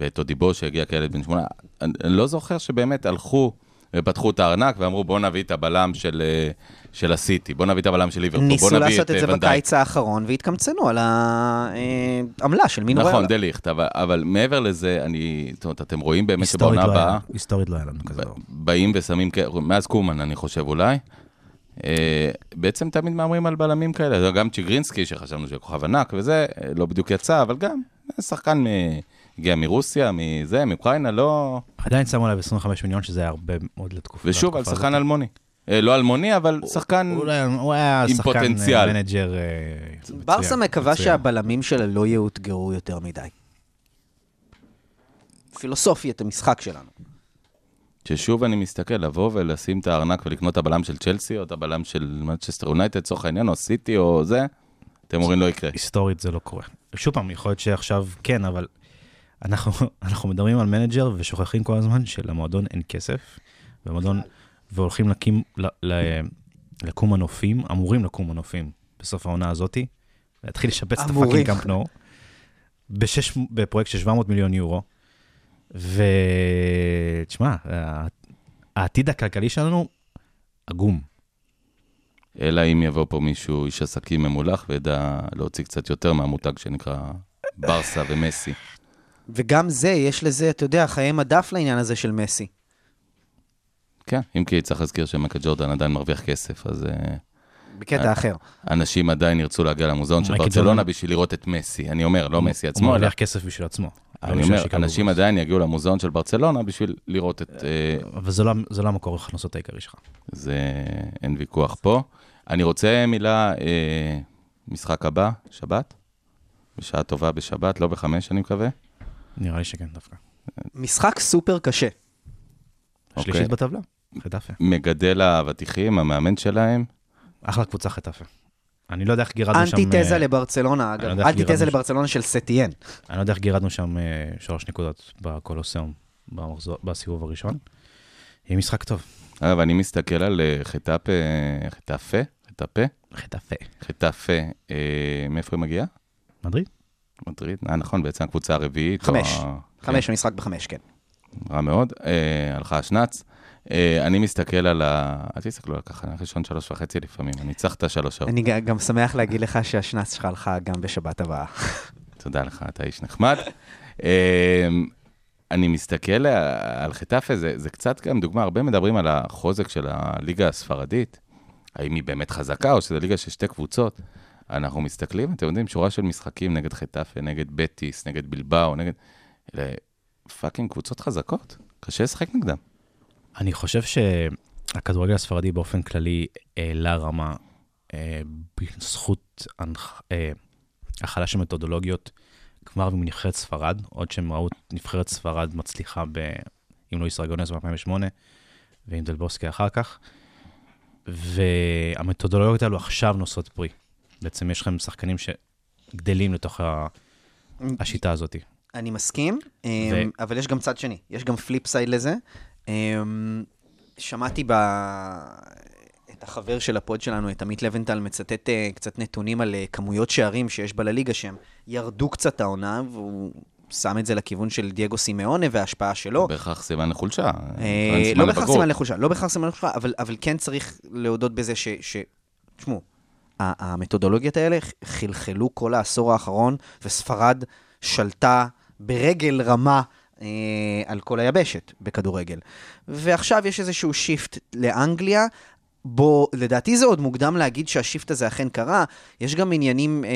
ואת אודיבו שהגיע כילד בן שמונה. אני, אני לא זוכר שבאמת הלכו ופתחו את הארנק ואמרו, בואו נביא את הבלם של, אה, של הסיטי, בואו נביא את הבלם של ליברפול, בואו ניסו נביא לעשות את את זה אה, ונדייק. בקיץ האחרון והתקמצנו על העמלה של מינו נכון. דליכט, אבל, אבל מעבר לזה, אני, זאת אומרת, אתם רואים באמת שבעונה לא הבאה, היסטורית לא היה לנו כזה דבר. באים ושמים, מאז קומן, אני חושב אולי, אה, בעצם תמיד מהמרים על בלמים כאלה, גם צ'יגרינסקי, שחשבנו שהוא כוכב ענק וזה, אה, לא בדיוק יצא, אבל גם שחקן מ... הגיע מרוסיה, מזה, מאוקראינה, לא... עדיין שמו עליו 25 מיליון, שזה היה הרבה מאוד לתקופה. ושוב, על שחקן. אלמוני. אה, לא אלמוני, אבל שחקן... הוא היה עם שחקן פוטנציאל. אה, manager אה, ברסה מצוין, מקווה מצוין. שהבלמים שלה לא יאותגרו יותר מדי. פילוסופיית המשחק שלנו. ששוב אני מסתכל, לבוא ולשים את הארנק ולקנות את הבלם של צ'לסי, או את הבלם של מנצ'סטר יונייטד, לצורך העניין, או סיטי, או זה, אתם אומרים לא יקרה. היסטורית זה לא קורה. שוב פעם, יכול להיות שעכשיו כן, אבל אנחנו, [laughs] אנחנו מדברים על manager ושוכחים כל הזמן שלמועדון אין כסף, והמועדון, והולכים להקים, ל, ל, לקום מנופים, אמורים לקום מנופים בסוף העונה הזאתי, להתחיל לשפץ את. הפאקינג קמפנור, בשש, בפרויקט של 700 מיליון יורו, ותשמע, העתיד הכלכלי שלנו עגום. אלא אם יבוא פה מישהו, איש עסקים ממולח, וידע להוציא קצת יותר מהמותג שנקרא ברסה ומסי. וגם זה, יש לזה, אתה יודע, חיי מדף לעניין הזה של מסי. כן, אם כי צריך להזכיר שמקה ג'ורדן עדיין מרוויח כסף, אז אה, בקטע אה, אחר. אנשים עדיין ירצו להגיע למוזיאון של ברצלונה בשביל לראות את מסי. אני אומר, לא מסי הוא עצמו, אלא מרוויח כסף בשביל עצמו. לא אני בשביל אומר, אנשים. עדיין יגיעו למוזיאון של ברצלונה בשביל לראות את... אה, אבל זה לא- זה לא המקור ההכנסות העיקרי שלך. זה... אין ויכוח פה. אני רוצה מילה, אה, משחק הבא, שבת? בשעה טובה בשבת, לא בחמש, אני מקווה. נראה לי שכן דווקא. משחק סופר קשה. אוקיי. שלישית בטבלה, חטאפה. מגדל האבטיחים, המאמן שלהם. אחלה קבוצה חטאפה. אני לא יודע איך גירדנו שם... אנטיתזה אה, לברצלונה, לא אגב. אנטיתזה לברצלונה של סטיאן. אני לא יודע איך גירדנו שם אה, שלוש נקודות בקולוסיאום בסיבוב הראשון. יהיה משחק טוב. אגב, אני מסתכל על אה, חטאפה, חטאפה? חטאפה? חטאפה. חטאפה, מאיפה היא מגיעה? מדריד? מדריד? אה, נכון, בעצם הקבוצה הרביעית. או חמש. ה- חמש, המשחק בחמש, כן. רע מאוד, אה, הלכה השנץ. אה, אני מסתכל על ה... אל תסתכלו על ככה, אני הולך לישון שלוש וחצי לפעמים, אני צריך את השלוש שעות. אני גם שמח להגיד לך שהשנץ שלך הלכה גם בשבת הבאה. [laughs] תודה לך, אתה איש נחמד. אה, אני מסתכל על חטאפה, זה, זה קצת גם דוגמה, הרבה מדברים על החוזק של הליגה הספרדית, האם היא באמת חזקה או שזו ליגה של שתי קבוצות. אנחנו מסתכלים, אתם יודעים, שורה של משחקים נגד חטאפה, נגד בטיס, נגד בלבאו, נגד... אלה פאקינג קבוצות חזקות, קשה לשחק נגדם. אני חושב שהכדורגל הספרדי באופן כללי העלה רמה אה, בזכות אה, הכלה של מתודולוגיות כבר מנבחרת ספרד, עוד שהם ראו נבחרת ספרד מצליחה ב... עם לואיס רגונס ב-2008 ועם דלבוסקי אחר כך, והמתודולוגיות האלו עכשיו נושאות פרי. בעצם יש לכם שחקנים שגדלים לתוך ה... השיטה הזאת. אני מסכים, אמ, אבל יש גם צד שני, יש גם flip side לזה. אמ, שמעתי ב... את החבר של ה pod שלנו, את עמית לבנטל, מצטט אה, קצת נתונים על אה, כמויות שערים שיש בלה ליגה, שהם ירדו קצת העונה, והוא שם את זה לכיוון של דייגו סימאונה וההשפעה שלו. בהכרח סימן לחולשה. אה, לא בהכרח. סימן לחולשה, לא בהכרח סימן לחולשה, אבל, אבל כן צריך להודות בזה ש... תשמעו, המתודולוגיות האלה חלחלו כל העשור האחרון, וספרד שלטה ברגל רמה אה, על כל היבשת בכדורגל. ועכשיו יש איזשהו shift לאנגליה. בו, לדעתי זה עוד מוקדם להגיד שה shift הזה אכן קרה, יש גם עניינים, אה,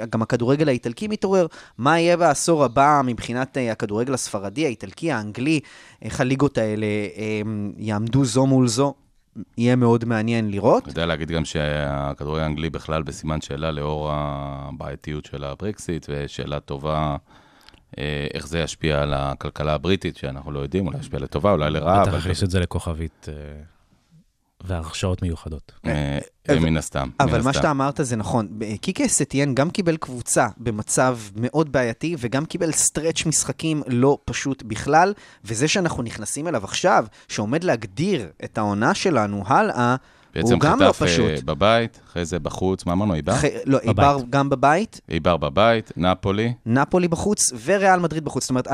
אה, גם הכדורגל האיטלקי מתעורר, מה יהיה בעשור הבא מבחינת אה, הכדורגל הספרדי, האיטלקי, האנגלי, איך הליגות האלה אה, יעמדו זו מול זו, יהיה מאוד מעניין לראות. אתה יודע להגיד גם שהכדורגל האנגלי בכלל בסימן שאלה לאור הבעייתיות של הברקסיט, ושאלה טובה אה, איך זה ישפיע על הכלכלה הבריטית, שאנחנו לא יודעים, אולי ישפיע לטובה, אולי לרעה, בטח הכניסו את זה לכוכבית אה, והרשאות מיוחדות. אה, אה, מן הסתם. אבל מה. שאתה אמרת זה נכון. קיקה סטיין גם קיבל קבוצה במצב מאוד בעייתי, וגם קיבל stretch משחקים לא פשוט בכלל, וזה שאנחנו נכנסים אליו עכשיו, שעומד להגדיר את העונה שלנו הלאה, בעצם הוא גם לא אה, פשוט. בבית, אחרי זה בחוץ, מה אמרנו, איבר? ח... לא, איבר גם בבית, איבר בבית, נפולי, נפולי בחוץ וריאל מדריד בחוץ. זאת אומרת,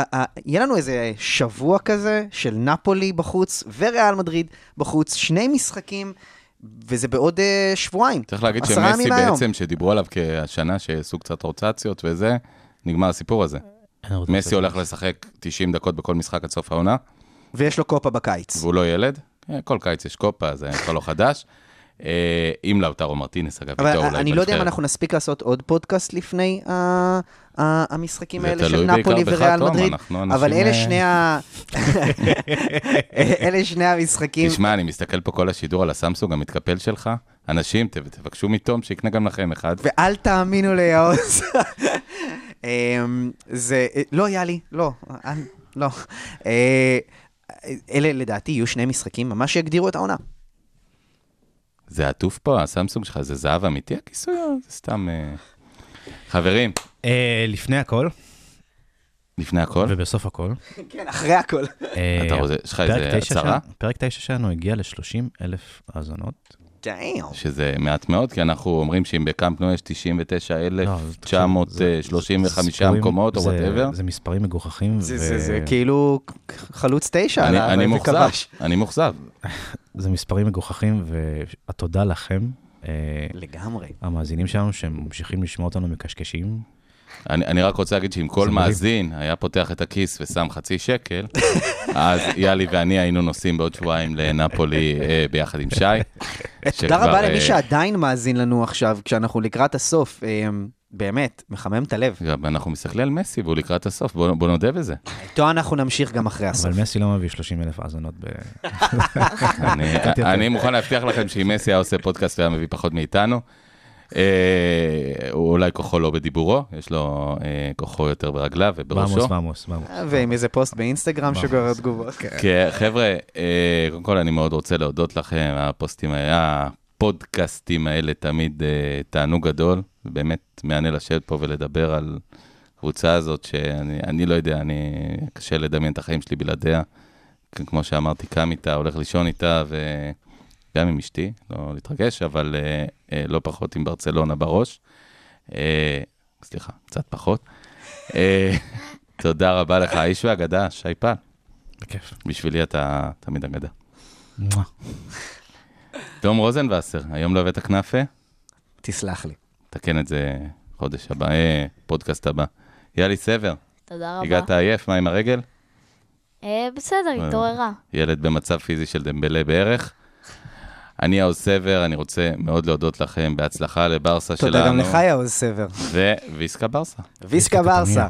יהיה לנו איזה שבוע כזה של נפולי בחוץ וריאל מדריד בחוץ, שני משחקים, וזה בעוד אה, שבועיים. צריך להגיד שמסי. בעצם, שדיברו עליו כשנה שעשו קצת רוטציות וזה, נגמר הסיפור הזה. מסי. הולך לשחק 90 דקות בכל משחק עד סוף העונה, ויש לו קופה בקיץ. והוא לא ילד. אה, כל קיץ יש קופה, זה כבר לא חדש. אה, עם לאוטרו מרטינס, אגב, אבל איתו אולי אני לא יודע אם בנבחרת. אנחנו נספיק לעשות עוד פודקאסט לפני ה- ה- המשחקים האלה של נפולי וריאל מדריד, אבל אלה אה, שני ה... [laughs] אלה שני המשחקים. תשמע, אני מסתכל פה כל השידור על הסמסונג המתקפל שלך. אנשים, תבקשו מתום שיקנה גם לכם אחד. ואל תאמינו ליעוז. [laughs] אמ, זה, לא, יאלי, לא, אני- לא. אלה לדעתי יהיו שני משחקים ממש שיגדירו את העונה. זה עטוף פה, הסמסונג שלך, זה זהב אמיתי הכיסוי או זה סתם... אה, חברים, אה, לפני הכל, לפני הכל, ובסוף הכל, [laughs] כן, אחרי הכל. אה, אתה רוצה, יש לך איזה הצהרה? פרק 9 שלנו הגיע ל-30 אלף האזנות. דאם. שזה מעט מאוד, כי אנחנו אומרים שאם בקאמפ נו יש לא, זה- 99,935 זה- מקומות או whatever. זה מספרים מגוחכים. זה- ו- זה זה כאילו חלוץ תשע. אני- על ה- אני. מאוכזב, אני מאוכזב. [laughs] זה מספרים מגוחכים, והתודה לכם, אה, לגמרי. המאזינים שלנו, שהם ממשיכים לשמוע אותנו מקשקשים, אני, אני רק רוצה להגיד שאם כל. מאזין היה פותח את הכיס ושם חצי שקל, אז יאלי ואני היינו נוסעים בעוד שבועיים לנפולי אה, ביחד עם שי. תודה רבה אה, למי שעדיין מאזין לנו עכשיו, כשאנחנו לקראת הסוף. אה, באמת, מחמם את הלב. גם אנחנו מסתכלים על מסי והוא לקראת הסוף, בוא, בוא נודה בזה. איתו אנחנו נמשיך גם אחרי הסוף. אבל מסי לא מביא 30 אלף האזנות ב... [laughs] אני, [laughs] אני מוכן להבטיח לכם שאם מסי היה עושה פודקאסט הוא היה מביא פחות מאיתנו. אה, הוא אולי כוחו לא בדיבורו, יש לו אה, כוחו יותר ברגליו ובראשו. ועמוס, ועמוס, ועמוס. ועם איזה פוסט באינסטגרם. שגורר תגובות. כן, חבר'ה, אה, קודם כל אני מאוד רוצה להודות לכם, הפוסטים האלה, הפודקאסטים האלה תמיד אה, תענוג גדול, באמת מהנה לשבת פה ולדבר על קבוצה הזאת, שאני אני לא יודע, אני, קשה לדמיין את החיים שלי בלעדיה. כמו שאמרתי, קם איתה, הולך לישון איתה, וגם עם אשתי, לא להתרגש, אבל אה, אה, לא פחות עם ברצלונה בראש. אה, סליחה, קצת פחות. אה, [laughs] תודה רבה לך, האיש והאגדה, שי פל. בכיף. בשבילי אתה תמיד אגדה. תום רוזנבסר, היום לא הבאת כנאפה? תסלח לי. תקן את זה חודש הבא, אה, פודקאסט הבא. יאלי סבר, תודה רבה. הגעת עייף, מה עם הרגל? אה, בסדר, אה, התעוררה. ילד במצב פיזי של דמבלה בערך. אני העוז סבר, אני רוצה מאוד להודות לכם, בהצלחה לברסה שלנו. תודה גם לך, יעוז סבר. וויסקה ברסה. ויסקה ברסה.